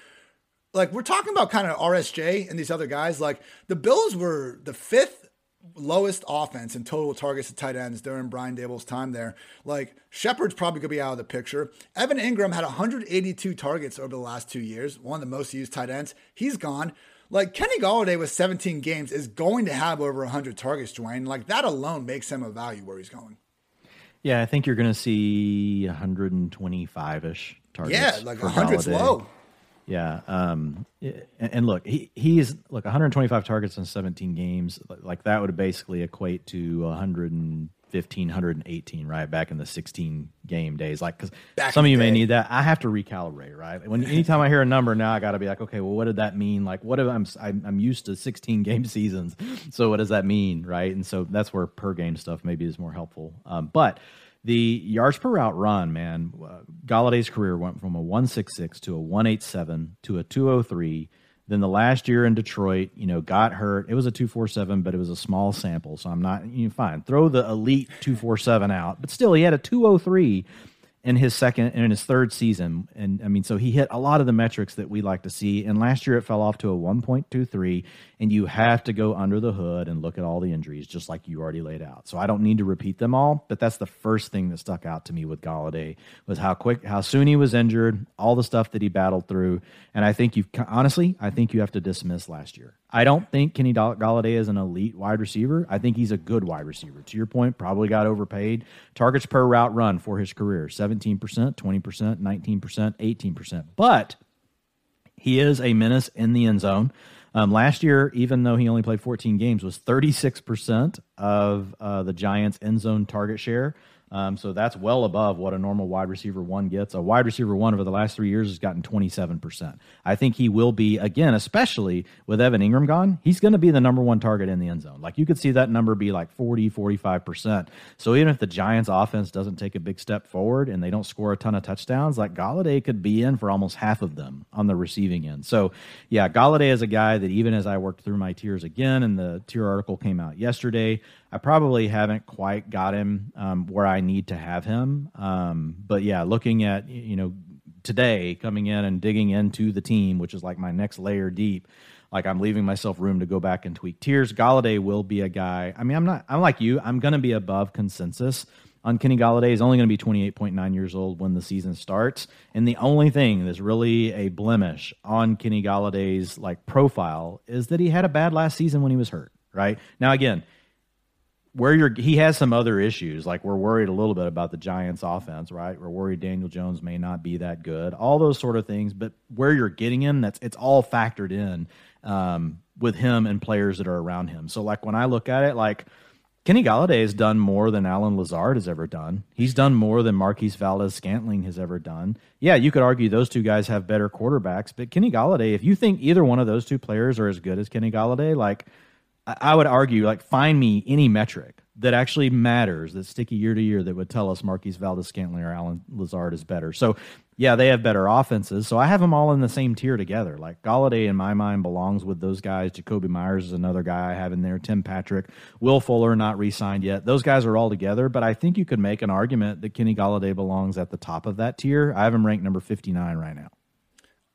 Like, we're talking about kind of RSJ and these other guys. Like, the Bills were the fifth lowest offense in total targets to tight ends during Brian Daboll's time there. Like Shepard's probably going to be out of the picture. Evan Engram had 182 targets over the last two years, one of the most used tight ends. He's gone. Like Kenny Golladay with 17 games is going to have over 100 targets, Dwayne. Like that alone makes him a value where he's going. Yeah, I think you're going to see 125 ish targets. Yeah, like 100's low. Yeah. Um, and look, he he's look 125 targets in 17 games. Like that would basically equate to 115, 118, right? Back in the 16 game days. Like, because some of you may need that. I have to recalibrate, right? When anytime I hear a number now, I got to be like, okay, well, what did that mean? Like, what if I'm, I'm used to 16 [laughs] game seasons. So what does that mean, right? And so that's where per game stuff maybe is more helpful. Um, but the yards per route run, man, uh, Golladay's career went from a 166 to a 187 to a 203. Then the last year in Detroit, you know, got hurt. It was a 247, but it was a small sample. So I'm not, you know, fine. Throw the elite 247 out. But still, he had a 203 in his second and in his third season. And I mean, so he hit a lot of the metrics that we like to see. And last year it fell off to a 1.23. And you have to go under the hood and look at all the injuries, just like you already laid out. So I don't need to repeat them all, but that's the first thing that stuck out to me with Golladay was how quick, how soon he was injured, all the stuff that he battled through. And I think you've honestly, I think you have to dismiss last year. I don't think Kenny Golladay is an elite wide receiver. I think he's a good wide receiver. To your point, probably got overpaid. Targets per route run for his career 17%, 20%, 19%, 18%. But he is a menace in the end zone. Um, last year, even though he only played 14 games, was 36% of uh, the Giants' end zone target share. Um, so that's well above what a normal wide receiver one gets. A wide receiver one over the last three years has gotten 27%. I think he will be, again, especially with Evan Engram gone, he's going to be the number one target in the end zone. Like you could see that number be like 40, 45%. So even if the Giants offense doesn't take a big step forward and they don't score a ton of touchdowns, like Golladay could be in for almost half of them on the receiving end. So yeah, Golladay is a guy that even as I worked through my tiers again, and the tier article came out yesterday, I probably haven't quite got him um, where I need to have him. Um, but yeah, looking at you know today coming in and digging into the team, which is like my next layer deep. Like I'm leaving myself room to go back and tweak tiers. Golladay will be a guy. I mean, I'm not. I'm like you. I'm to be above consensus on Kenny Golladay. He's only going to be 28.9 years old when the season starts. And the only thing that's really a blemish on Kenny Golladay's like profile is that he had a bad last season when he was hurt. Right now, again, where you're he has some other issues like we're worried a little bit about the giants offense right? We're worried daniel jones may not be that good all those sort of things but where you're getting him that's it's all factored in um, with him and players that are around him. So like when i look at it like kenny golladay has done more than allen lazard has ever done. He's done more than marquez Valdes Scantling has ever done. Yeah you could argue those two guys have better quarterbacks but kenny golladay if you think either one of those two players are as good as kenny golladay like I would argue, like, find me any metric that actually matters that's sticky year to year that would tell us Marquez Valdes-Scantling or Allen Lazard is better. So, yeah, they have better offenses. So I have them all in the same tier together. Like Golladay, in my mind, belongs with those guys. Jakobi Meyers is another guy I have in there. Tim Patrick, Will Fuller, not re signed yet. Those guys are all together. But I think you could make an argument that Kenny Golladay belongs at the top of that tier. I have him ranked number 59 right now.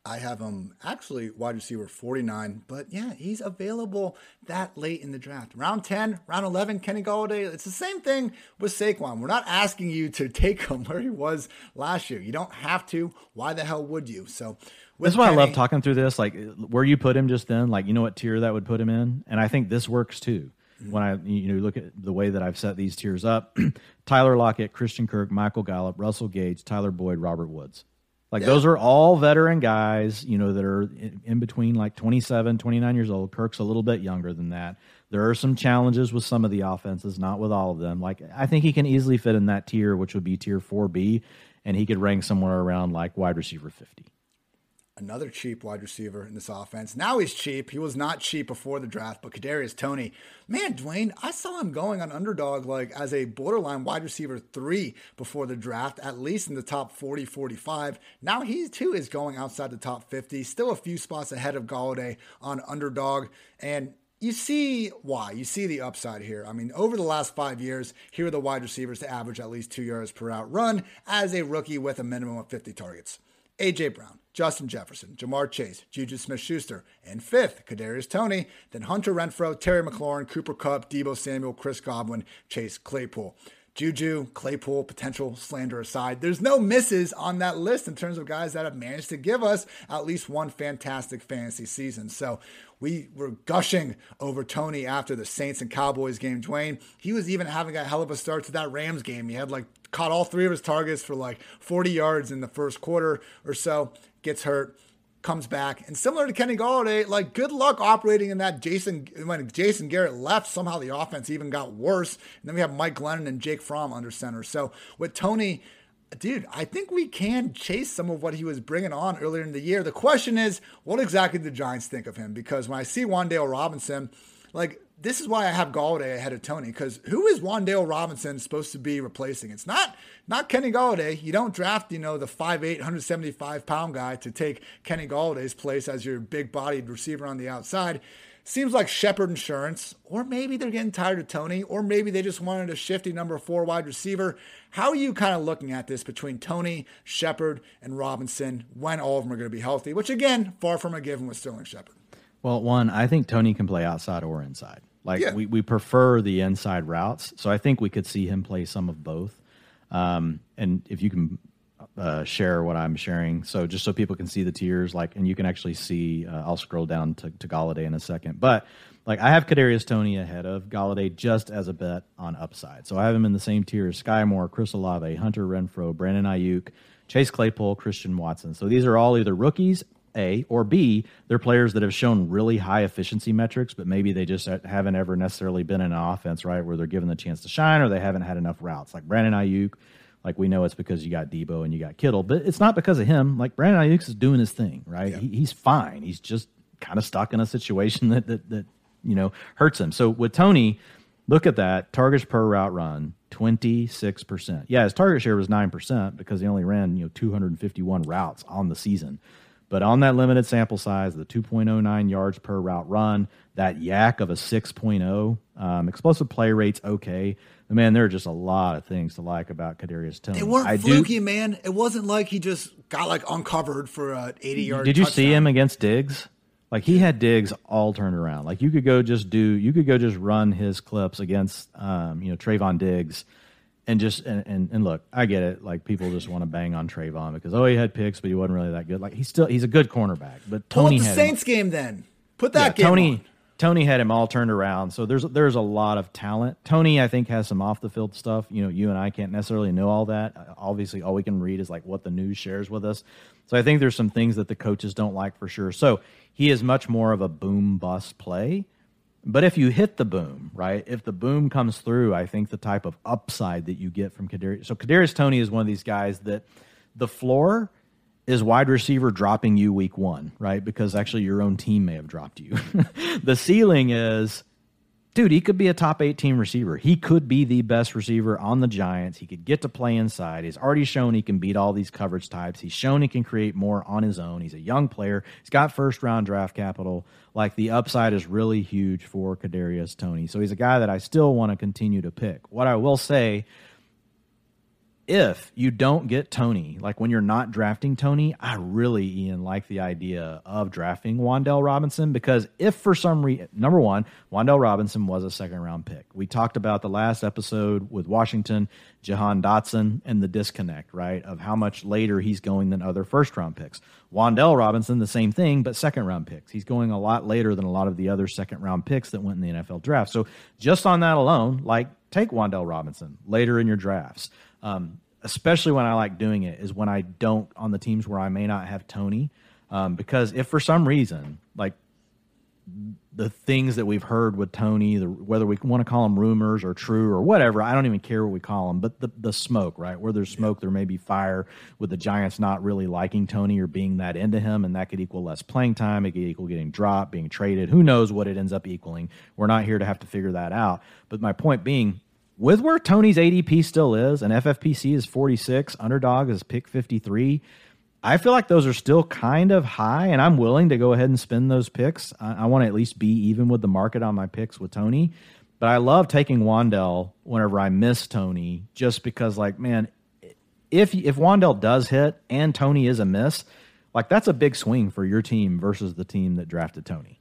I have him actually wide receiver 49, but yeah, he's available that late in the draft. Round 10, round 11, Kenny Golladay. It's the same thing with Saquon. We're not asking you to [laughs] take him where he was last year. You don't have to. Why the hell would you? So that's why Kenny, I love talking through this. Like where you put him just then, like you know what tier that would put him in, and I think this works too. Mm-hmm. When I you know look at the way that I've set these tiers up, [clears throat] Tyler Lockett, Christian Kirk, Michael Gallup, Russell Gage, Tyler Boyd, Robert Woods Like yeah. those are all veteran guys, you know, that are in, in, between like 27, 29 years old. Kirk's a little bit younger than that. There are some challenges with some of the offenses, not with all of them. Like I think he can easily fit in that tier, which would be tier 4B, and he could rank somewhere around like wide receiver 50 another cheap wide receiver in this offense. Now he's cheap. He was not cheap before the draft, but Kadarius Toney, man, Dwayne, I saw him going on underdog like as a borderline wide receiver three before the draft, at least in the top 40, 45. Now he too is going outside the top 50, still a few spots ahead of Golladay on underdog. And you see why. You see the upside here. I mean, over the last five years, here are the wide receivers to average at least two yards per route run as a rookie with a minimum of 50 targets. A.J. Brown, Justin Jefferson, Ja'Marr Chase, Juju Smith Schuster, and fifth, Kadarius Toney, then Hunter Renfrow, Terry McLaurin, Cooper Kupp, Deebo Samuel, Chris Godwin, Chase Claypool. Juju, Claypool, potential slander aside, there's no misses on that list in terms of guys that have managed to give us at least one fantastic fantasy season. So we were gushing over Toney after the Saints and Cowboys game. Dwayne, he was even having a hell of a start to that Rams game. He had like caught all three of his targets for like 40 yards in the first quarter or so, gets hurt, comes back. And similar to Kenny Golladay, like good luck operating in that Jason when Jason Garrett left, somehow the offense even got worse. And then we have Mike Glennon and Jake Fromm under center. So with Toney. dude, I think we can chase some of what he was bringing on earlier in the year. The question is, what exactly did the Giants think of him? Because when I see Wan'Dale Robinson, like this is why I have Golladay ahead of Toney because who is Wan'Dale Robinson supposed to be replacing? It's not not Kenny Golladay. You don't draft you know the 5'8", 175 pound guy to take Kenny Golladay's place as your big bodied receiver on the outside. Seems like Shepard Insurance, or maybe they're getting tired of Toney, or maybe they just wanted a shifty number four wide receiver. How are you kind of looking at this between Toney, Shepard, and Robinson when all of them are going to be healthy? Which again, far from a given with Sterling Shepard. Well, one, I think Toney can play outside or inside. Like yeah. we, we prefer the inside routes, so I think we could see him play some of both. Um, and if you can uh, share what I'm sharing, so just so people can see the tiers, like, and you can actually see. Uh, I'll scroll down to, to Golladay in a second, but like I have Kadarius Toney ahead of Golladay just as a bet on upside. So I have him in the same tier as Skyy Moore, Chris Olave, Hunter Renfrow, Brandon Aiyuk, Chase Claypool, Christian Watson. So these are all either rookies a or B, they're players that have shown really high efficiency metrics, but maybe they just haven't ever necessarily been in an offense, right, where they're given the chance to shine or they haven't had enough routes. Like Brandon Aiyuk, like we know it's because you got Deebo and you got Kittle, but it's not because of him. Like Brandon Aiyuk is doing his thing, right? Yeah. He, he's fine. He's just kind of stuck in a situation that, that that you know hurts him. So with Toney, look at that targets per route run. 26%. Yeah, his target share was 9% because he only ran, you know, 251 routes on the season. But on that limited sample size, the 2.09 yards per route run, that YAC of a 6.0, um, explosive play rates okay. man, there are just a lot of things to like about Kadarius Toney. They weren't I fluky, do, man. It wasn't like he just got like uncovered for a 80 yard. Did you touchdown. see him against Diggs? Like he had Diggs all turned around. Like you could go just do, you could go just run his clips against, um, you know, Trevon Diggs and just and, and, and look, I get it. Like people just want to bang on Trevon because oh he had picks, but he wasn't really that good. Like he's still he's a good cornerback. But Toney Pull the Saints him, game then. Put that yeah, Toney On. Toney had him all turned around. So there's there's a lot of talent. Toney I think, has some off the field stuff. You know, you and I can't necessarily know all that. Obviously, all we can read is like what the news shares with us. So I think there's some things that the coaches don't like for sure. So he is much more of a boom bust play. But if you hit the boom, right? If the boom comes through, I think the type of upside that you get from Kadarius. So Kadarius Toney is one of these guys that the floor is wide receiver dropping you week one, right? Because actually your own team may have dropped you. [laughs] the ceiling is dude, he could be a top 18 receiver. He could be the best receiver on the Giants. He could get to play inside. He's already shown he can beat all these coverage types. He's shown he can create more on his own. He's a young player. He's got first round draft capital. Like the upside is really huge for Kadarius Toney. So he's a guy that I still want to continue to pick. What I will say if you don't get Toney, like when you're not drafting Toney, I really, Ian, like the idea of drafting Wan'Dale Robinson because if for some reason, number one, Wan'Dale Robinson was a second round pick. We talked about the last episode with Washington, Jahan Dotson, and the disconnect, right, of how much later he's going than other first round picks. Wan'Dale Robinson, the same thing, but second round picks. He's going a lot later than a lot of the other second round picks that went in the NFL draft. So just on that alone, like take Wan'Dale Robinson later in your drafts. Um, especially when I like doing it, is when I don't on the teams where I may not have Toney, Um, because if for some reason, like the things that we've heard with Toney, the, whether we want to call them rumors or true or whatever, I don't even care what we call them. But the the smoke, right? Where there's smoke, there may be fire. With the Giants not really liking Toney or being that into him, and that could equal less playing time. It could equal getting dropped, being traded. Who knows what it ends up equaling? We're not here to have to figure that out. But my point being, with where Toney's ADP still is, and FFPC is 46, underdog is pick 53. I feel like those are still kind of high, and I'm willing to go ahead and spend those picks. I, I want to at least be even with the market on my picks with Toney. But I love taking Wan'Dale whenever I miss Toney, just because, like, man, if if Wan'Dale does hit and Toney is a miss, like that's a big swing for your team versus the team that drafted Toney.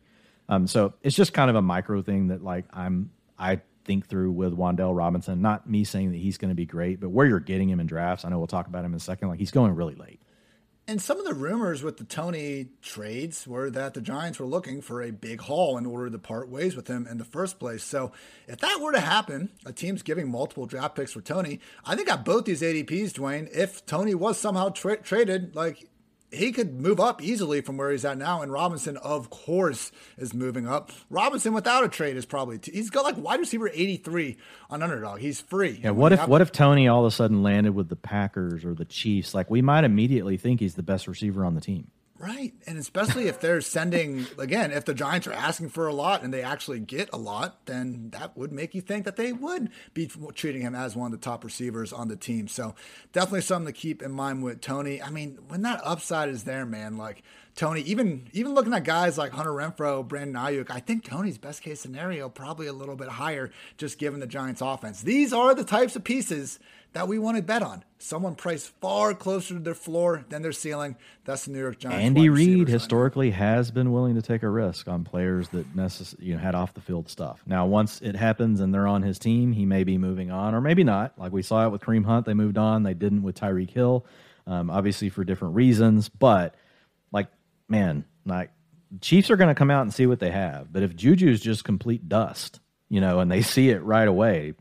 Um, so it's just kind of a micro thing that like I'm I think through with Wan'Dale Robinson. Not me saying that he's going to be great, but where you're getting him in drafts, I know we'll talk about him in a second. Like he's going really late. And some of the rumors with the Toney trades were that the Giants were looking for a big haul in order to part ways with him in the first place. So if that were to happen, a team's giving multiple draft picks for Toney. I think at both these ADPs, Dwayne, if Toney was somehow tra- traded, like he could move up easily from where he's at now. And Robinson, of course, is moving up. Robinson without a trade is probably he he's got like wide receiver eighty three on underdog. He's free. Yeah. What if what if Toney all of a sudden landed with the Packers or the Chiefs? Like we might immediately think he's the best receiver on the team. Right. And especially if they're sending, [laughs] again, if the Giants are asking for a lot and they actually get a lot, then that would make you think that they would be treating him as one of the top receivers on the team. So definitely something to keep in mind with Toney. I mean, when that upside is there, man, like Toney, even even looking at guys like Hunter Renfrow, Brandon Aiyuk, I think Toney's best case scenario probably a little bit higher just given the Giants offense. These are the types of pieces that we want to bet on. Someone priced far closer to their floor than their ceiling. That's the New York Giants. Andy Reid historically has been willing to take a risk on players that necess- you know had off the field stuff. Now, once it happens and they're on his team, he may be moving on, or maybe not. Like we saw it with Kareem Hunt, they moved on. They didn't with Tyreek Hill, um, obviously for different reasons. But like, man, like Chiefs are going to come out and see what they have. But if Juju's just complete dust, you know, and they see it right away,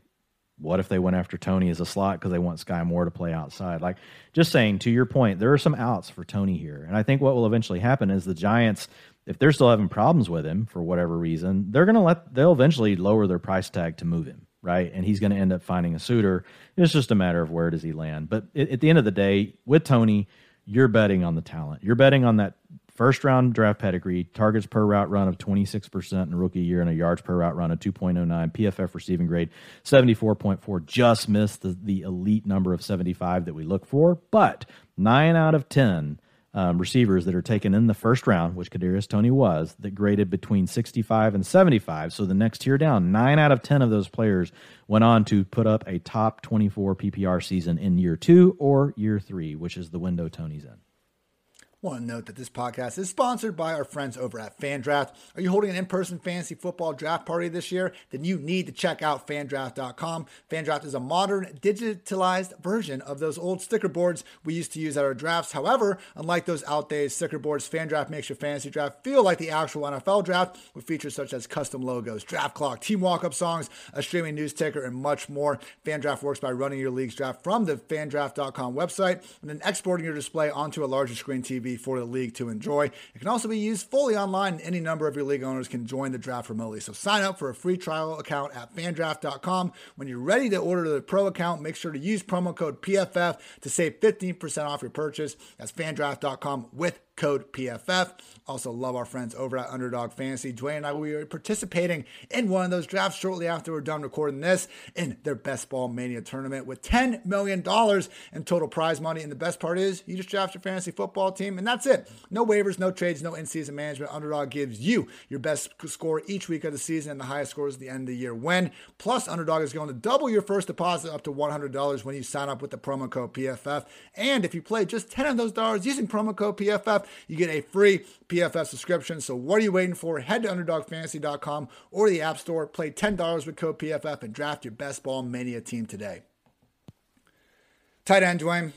what if they went after Toney as a slot because they want Skyy Moore to play outside? Like, just saying, to your point, there are some outs for Toney here. And I think what will eventually happen is the Giants, if they're still having problems with him for whatever reason, they're going to let, they'll eventually lower their price tag to move him, right? And he's going to end up finding a suitor. It's just a matter of where does he land. But at the end of the day, with Toney, you're betting on the talent. You're betting on that First round draft pedigree, targets per route run of 26% in rookie year, and a yards per route run of 2.09. PFF receiving grade 74.4, just missed the, the elite number of 75 that we look for. But nine out of 10 um, receivers that are taken in the first round, which Kadarius Toney was, that graded between 65 and 75. So the next tier down, nine out of 10 of those players went on to put up a top 24 PPR season in year two or year three, which is the window Toney's in want to note that this podcast is sponsored by our friends over at FanDraft. Are you holding an in-person fantasy football draft party this year? Then you need to check out FanDraft.com. FanDraft is a modern, digitalized version of those old sticker boards we used to use at our drafts. However, unlike those outdated sticker boards, FanDraft makes your fantasy draft feel like the actual NFL draft with features such as custom logos, draft clock, team walk-up songs, a streaming news ticker, and much more. FanDraft works by running your league's draft from the FanDraft.com website and then exporting your display onto a larger screen TV for the league to enjoy. It can also be used fully online, and any number of your league owners can join the draft remotely. So sign up for a free trial account at fandraft.com. When you're ready to order the pro account, make sure to use promo code PFF to save 15% off your purchase. That's fandraft.com with code PFF. Also, love our friends over at Underdog Fantasy. Dwayne and I will be participating in one of those drafts shortly after we're done recording this in their Best Ball Mania tournament with $10 million in total prize money. And the best part is, you just draft your fantasy football team, and that's it. No waivers, no trades, no in season management. Underdog gives you your best score each week of the season and the highest scores at the end of the year win. Plus, Underdog is going to double your first deposit up to $100 when you sign up with the promo code PFF. And if you play just 10 of those dollars using promo code PFF, you get a free PFF subscription. So what are you waiting for? Head to UnderdogFantasy.com or the App Store, play $10 with code PFF, and draft your best ball mania team today. Tight end, Dwayne.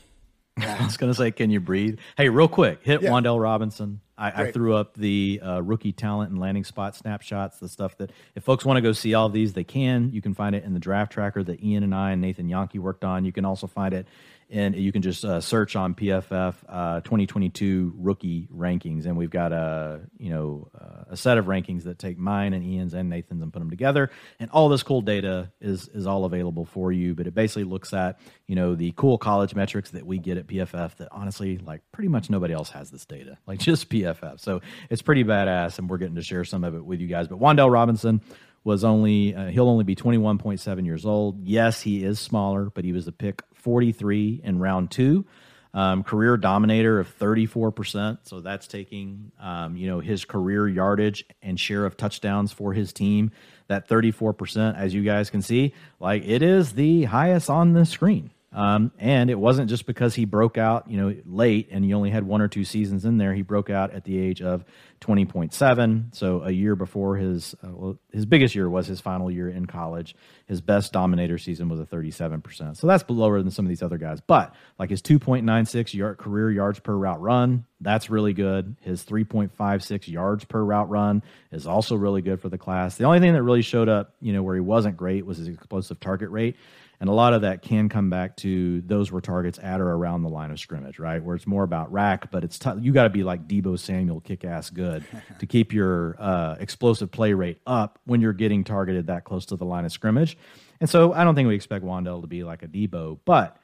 [laughs] I was going to say, can you breathe? Hey, real quick, hit yeah. Wan'Dale Robinson. I, I, threw up the uh, rookie talent and landing spot snapshots, the stuff that if folks want to go see all of these, they can. You can find it in the draft tracker that Ian and I and Nathan Jahnke worked on. You can also find it and you can just uh, search on PFF uh, 2022 rookie rankings, and we've got a you know uh, a set of rankings that take mine and Ian's and Nathan's and put them together, and all this cool data is is all available for you. But it basically looks at you know the cool college metrics that we get at PFF that honestly like pretty much nobody else has this data, [laughs] like just PFF. So it's pretty badass, and we're getting to share some of it with you guys. But Wan'Dale Robinson was only uh, he'll only be 21.7 years old. Yes, he is smaller, but he was the pick 43 in round two. Um, career dominator of 34%. So that's taking, um, you know, his career yardage and share of touchdowns for his team. That 34%, as you guys can see, like it is the highest on the screen. Um, and it wasn't just because he broke out, you know, late and he only had one or two seasons in there. He broke out at the age of 20.7, so a year before his uh, well, his biggest year was his final year in college. His best dominator season was a 37%. So that's lower than some of these other guys. But like his 2.96 yard career yards per route run, that's really good. His 3.56 yards per route run is also really good for the class. The only thing that really showed up, you know, where he wasn't great was his explosive target rate. And a lot of that can come back to those were targets at or around the line of scrimmage, right? Where it's more about rack, but it's t- you got to be like Deebo Samuel, kick ass good [laughs] to keep your uh, explosive play rate up when you're getting targeted that close to the line of scrimmage. And so I don't think we expect Wan'Dale to be like a Deebo, but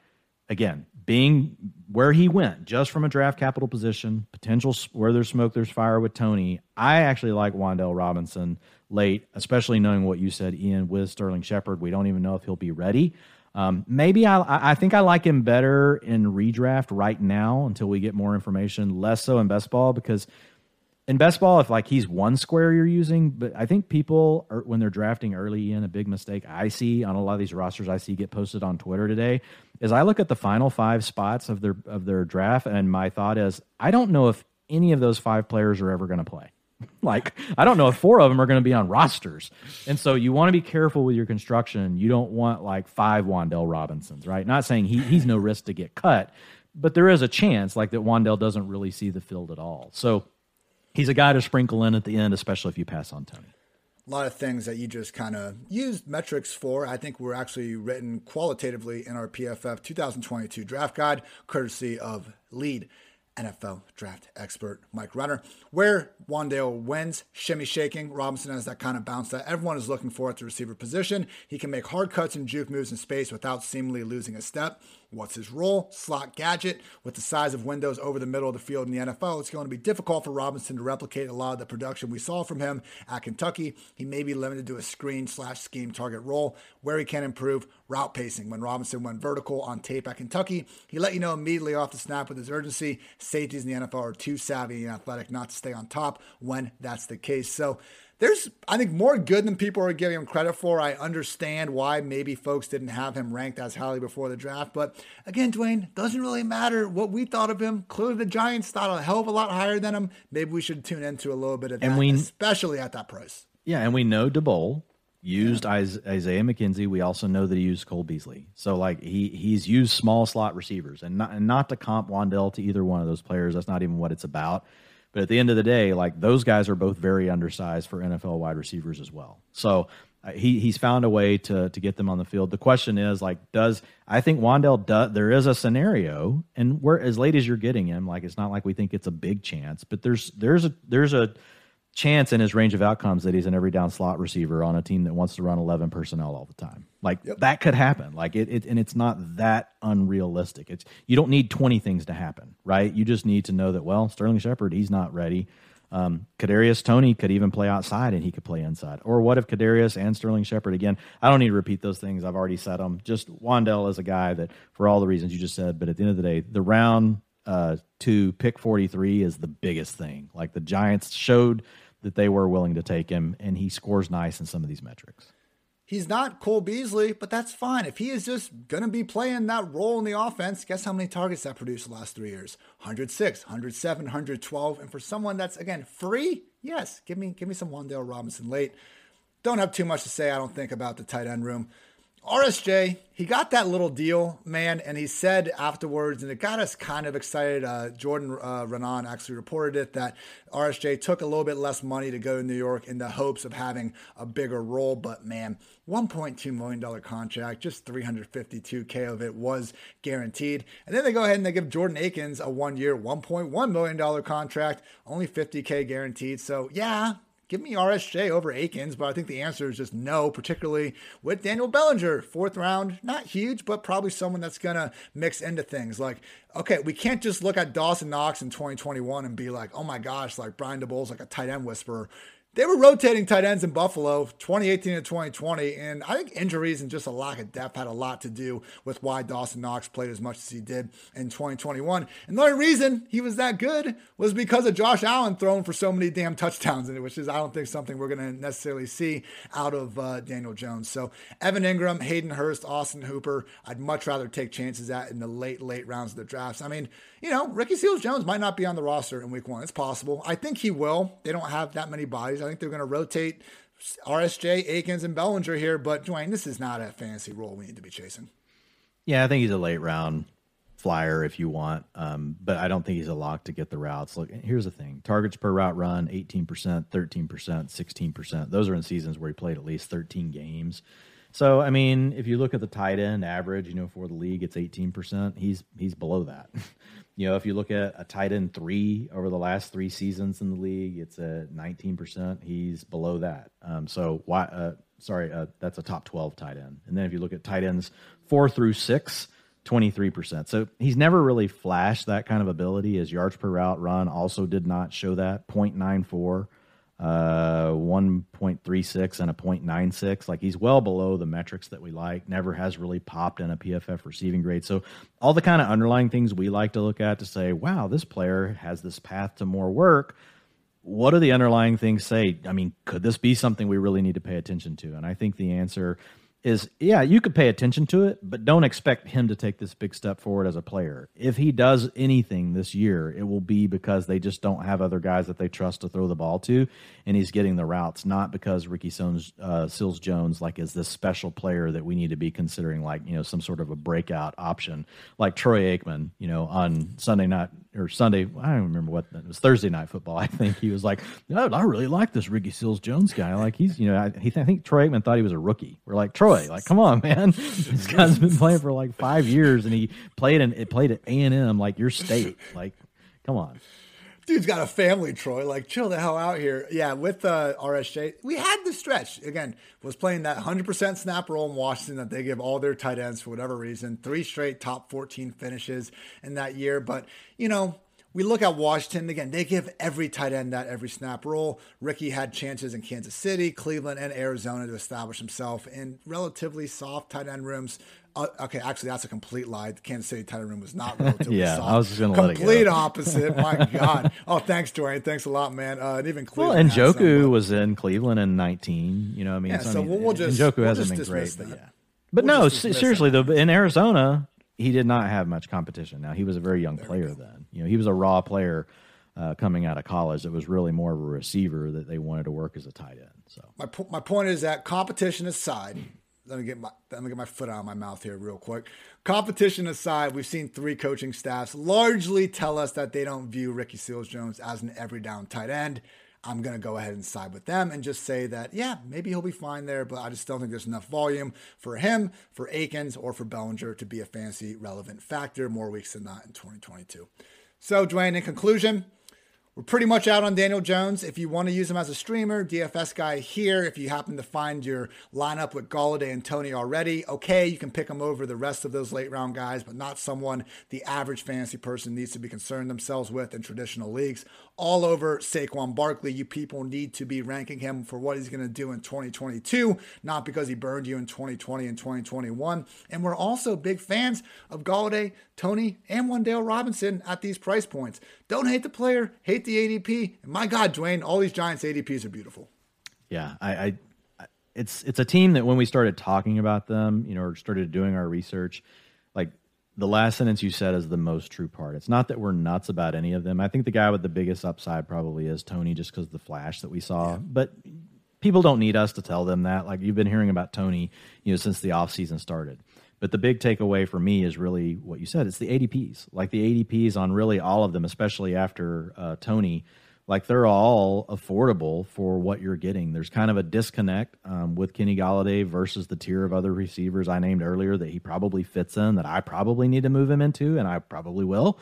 again, being where he went, just from a draft capital position, potential where there's smoke, there's fire with Toney. I actually like Wan'Dale Robinson late, especially knowing what you said, Ian, with Sterling Shepard. We don't even know if he'll be ready. Um, maybe I, I think I like him better in redraft right now until we get more information. Less so in best ball because in best ball, if like he's one square you're using, but I think people are, when they're drafting early in a big mistake I see on a lot of these rosters I see get posted on Twitter today is I look at the final five spots of their of their draft and my thought is I don't know if any of those five players are ever going to play. [laughs] like I don't know if four of them are going to be on rosters, and so you want to be careful with your construction. You don't want like five Wan'Dale Robinsons, right? Not saying he he's no risk to get cut, but there is a chance like that Wan'Dale doesn't really see the field at all. So he's a guy to sprinkle in at the end, especially if you pass on Toney. A lot of things that you just kind of used metrics for. I think were actually written qualitatively in our PFF 2022 draft guide, courtesy of Lead NFL draft expert Mike Renner. Where Wan'Dale wins, shimmy shaking. Robinson has that kind of bounce that everyone is looking for at the receiver position. He can make hard cuts and juke moves in space without seemingly losing a step. What's his role? Slot gadget. With the size of windows over the middle of the field in the NFL, it's going to be difficult for Robinson to replicate a lot of the production we saw from him at Kentucky. He may be limited to a screen slash scheme target role where he can improve route pacing. When Robinson went vertical on tape at Kentucky, he let you know immediately off the snap with his urgency. Safeties in the NFL are too savvy and athletic not to stay on top when that's the case. So, there's, I think, more good than people are giving him credit for. I understand why maybe folks didn't have him ranked as highly before the draft. But again, Dwayne, doesn't really matter what we thought of him. Clearly, the Giants thought a hell of a lot higher than him. Maybe we should tune into a little bit of that, and we, especially at that price. Yeah, and we know Daboll used yeah. Isaiah McKenzie. We also know that he used Cole Beasley. So like he he's used small slot receivers, and not and not to comp Wan'Dale to either one of those players. That's not even what it's about. But at the end of the day, like those guys are both very undersized for NFL wide receivers as well. So uh, he he's found a way to to get them on the field. The question is like, does I think Wan'Dale does? There is a scenario, and we're as late as you're getting him, like it's not like we think it's a big chance, but there's there's a there's a chance in his range of outcomes that he's an every down slot receiver on a team that wants to run 11 personnel all the time. Like yep. that could happen. Like it, it, and it's not that unrealistic. It's you don't need 20 things to happen, right? You just need to know that well, Sterling Shepard, he's not ready. Um, Kadarius Toney could even play outside and he could play inside. Or what if Kadarius and Sterling Shepard again? I don't need to repeat those things. I've already said them. Just Wan'Dale is a guy that, for all the reasons you just said, but at the end of the day, the round uh, to pick 43 is the biggest thing. Like the Giants showed that they were willing to take him, and he scores nice in some of these metrics. He's not Cole Beasley, but that's fine. If he is just going to be playing that role in the offense, guess how many targets that produced the last three years? 106, 107, 112. And for someone that's, again, free, yes, give me, give me some Wan'Dale Robinson late. Don't have too much to say, I don't think, about the tight end room RSJ, he got that little deal, man, and he said afterwards, and it got us kind of excited. Uh, Jordan uh, Raanan actually reported it that RSJ took a little bit less money to go to New York in the hopes of having a bigger role. But man, $1.2 million contract, just 352K of it was guaranteed. And then they go ahead and they give Jordan Akins a one year, $1.1 million contract, only 50K guaranteed. So yeah, give me RSJ over Akins, but I think the answer is just no, particularly with Daniel Bellinger, fourth round, not huge, but probably someone that's going to mix into things. Like, okay, we can't just look at Dawson Knox in 2021 and be like, oh my gosh, like Brian Daboll's like a tight end whisperer they were rotating tight ends in Buffalo 2018 to 2020. And I think injuries and just a lack of depth had a lot to do with why Dawson Knox played as much as he did in 2021. And the only reason he was that good was because of Josh Allen throwing for so many damn touchdowns in it, which is, I don't think, something we're going to necessarily see out of uh, Daniel Jones. So Evan Engram, Hayden Hurst, Austin Hooper, I'd much rather take chances at in the late, late rounds of the drafts. I mean, you know, Ricky Seals Jones might not be on the roster in week one. It's possible. I think he will. They don't have that many bodies. I think they're going to rotate RSJ, Akins, and Bellinger here. But Dwayne, this is not a fantasy role we need to be chasing. Yeah, I think he's a late round flyer if you want, um, but I don't think he's a lock to get the routes. Look, here's the thing: targets per route run, 18%, 13%, 16%. Those are in seasons where he played at least 13 games. So, I mean, if you look at the tight end average, you know, for the league, it's 18%. He's he's below that. [laughs] You know, if you look at a tight end three over the last three seasons in the league, it's at 19%. He's below that. Um, so why? Uh, sorry, uh, that's a top 12 tight end. And then if you look at tight ends four through six, 23%. So he's never really flashed that kind of ability. His yards per route run also did not show that 0.94 uh, 1.36 and a 0.96. Like he's well below the metrics that we like. Never has really popped in a PFF receiving grade. So all the kind of underlying things we like to look at to say, wow, this player has this path to more work. What do the underlying things say? I mean, could this be something we really need to pay attention to? And I think the answer is yeah, you could pay attention to it, but don't expect him to take this big step forward as a player. If he does anything this year, it will be because they just don't have other guys that they trust to throw the ball to, and he's getting the routes, not because Ricky Sones, uh, Seals Jones like is this special player that we need to be considering like you know some sort of a breakout option, like Troy Aikman, you know, on Sunday night or Sunday. I don't remember what it was Thursday night football. I think he was like, oh, I really like this Ricky Seals Jones guy. Like he's you know I, he I think Troy Aikman thought he was a rookie. We're like Troy, like come on man, [laughs] this guy's been playing for like five years and he played and it played at A and M like your state. Like come on dude's got a family, Troy. Like, chill the hell out here. Yeah, with uh, RSJ, we had the stretch. Again, was playing that 100% snap role in Washington that they give all their tight ends for whatever reason. Three straight top 14 finishes in that year. But, you know, we look at Washington again, they give every tight end that every snap role. Ricky had chances in Kansas City, Cleveland, and Arizona to establish himself in relatively soft tight end rooms. Uh, okay, actually, that's a complete lie. The Kansas City tight end room was not [laughs] relatively soft. yeah, soft. I was just going to let it go. complete opposite. My [laughs] God. Oh, thanks, Dwayne. Thanks a lot, man. Uh, and even Cleveland. Well, and Njoku was in Cleveland in 19. You know, I mean, yeah, so, so I mean, we'll just Njoku we'll hasn't just been great, that. but yeah. But we'll no, seriously though, in Arizona, he did not have much competition. Now he was a very young there player then. You know, he was a raw player uh, coming out of college. It was really more of a receiver that they wanted to work as a tight end. So my my point is that competition aside, let me get my let me get my foot out of my mouth here real quick. Competition aside, we've seen three coaching staffs largely tell us that they don't view Ricky Seals Jones as an every down tight end. I'm going to go ahead and side with them and just say that, yeah, maybe he'll be fine there, but I just don't think there's enough volume for him, for Akins, or for Bellinger to be a fantasy relevant factor more weeks than not in 2022. So, Dwayne, in conclusion, we're pretty much out on Daniel Jones. If you want to use him as a streamer, DFS guy here. If you happen to find your lineup with Golladay and Toney already, okay, you can pick him over the rest of those late round guys, but not someone the average fantasy person needs to be concerned themselves with in traditional leagues all over Saquon Barkley. You people need to be ranking him for what he's going to do in 2022, not because he burned you in 2020 and 2021. And we're also big fans of Golladay, Toney, and Wan'Dale Robinson at these price points. Don't hate the player, hate the ADP. And my God, Dwayne, all these Giants ADPs are beautiful. Yeah, I, I it's it's a team that when we started talking about them, you know, or started doing our research, like the last sentence you said is the most true part. It's not that we're nuts about any of them. I think the guy with the biggest upside probably is Toney, just because of the flash that we saw. Yeah. But people don't need us to tell them that. Like you've been hearing about Toney, you know, since the offseason started. But the big takeaway for me is really what you said. It's the ADPs, like the ADPs on really all of them, especially after uh, Toney. Like they're all affordable for what you're getting. There's kind of a disconnect um, with Kenny Golladay versus the tier of other receivers I named earlier that he probably fits in, that I probably need to move him into, and I probably will.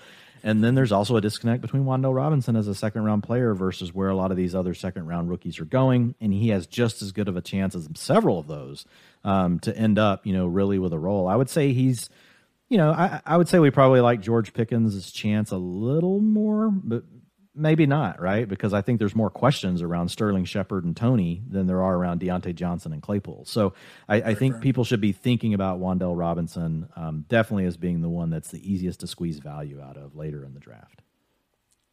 And then there's also a disconnect between Wan'Dale Robinson as a second round player versus where a lot of these other second round rookies are going. And he has just as good of a chance as several of those um, to end up, you know, really with a role. I would say he's, you know, I, I would say we probably like George Pickens' chance a little more, but maybe not, right? Because I think there's more questions around Sterling Shepard and Toney than there are around Diontae Johnson and Claypool. So I, I think people should be thinking about Wan'Dale Robinson um, definitely as being the one that's the easiest to squeeze value out of later in the draft.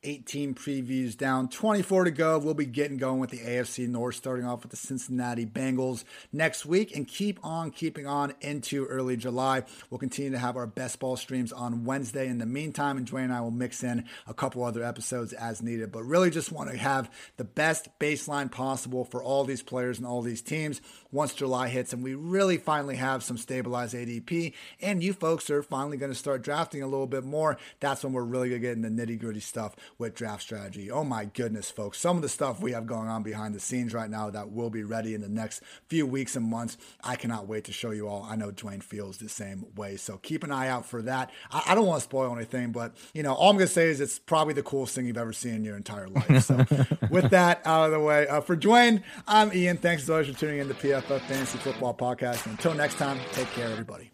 18 previews down, 24 to go. We'll be getting going with the AFC North, starting off with the Cincinnati Bengals next week and keep on keeping on into early July. We'll continue to have our best ball streams on Wednesday. In the meantime, and Dwayne and I will mix in a couple other episodes as needed, but really just want to have the best baseline possible for all these players and all these teams once July hits and we really finally have some stabilized ADP and you folks are finally going to start drafting a little bit more. That's when we're really going to get into the nitty gritty stuff with draft strategy. Oh my goodness, folks. Some of the stuff we have going on behind the scenes right now that will be ready in the next few weeks and months. I cannot wait to show you all. I know Dwayne feels the same way. So keep an eye out for that. I, I don't want to spoil anything, but you know, all I'm going to say is it's probably the coolest thing you've ever seen in your entire life. So [laughs] with that out of the way, uh, for Dwayne, I'm Ian. Thanks as always for tuning in to PFF Fantasy Football Podcast. And until next time, take care, everybody.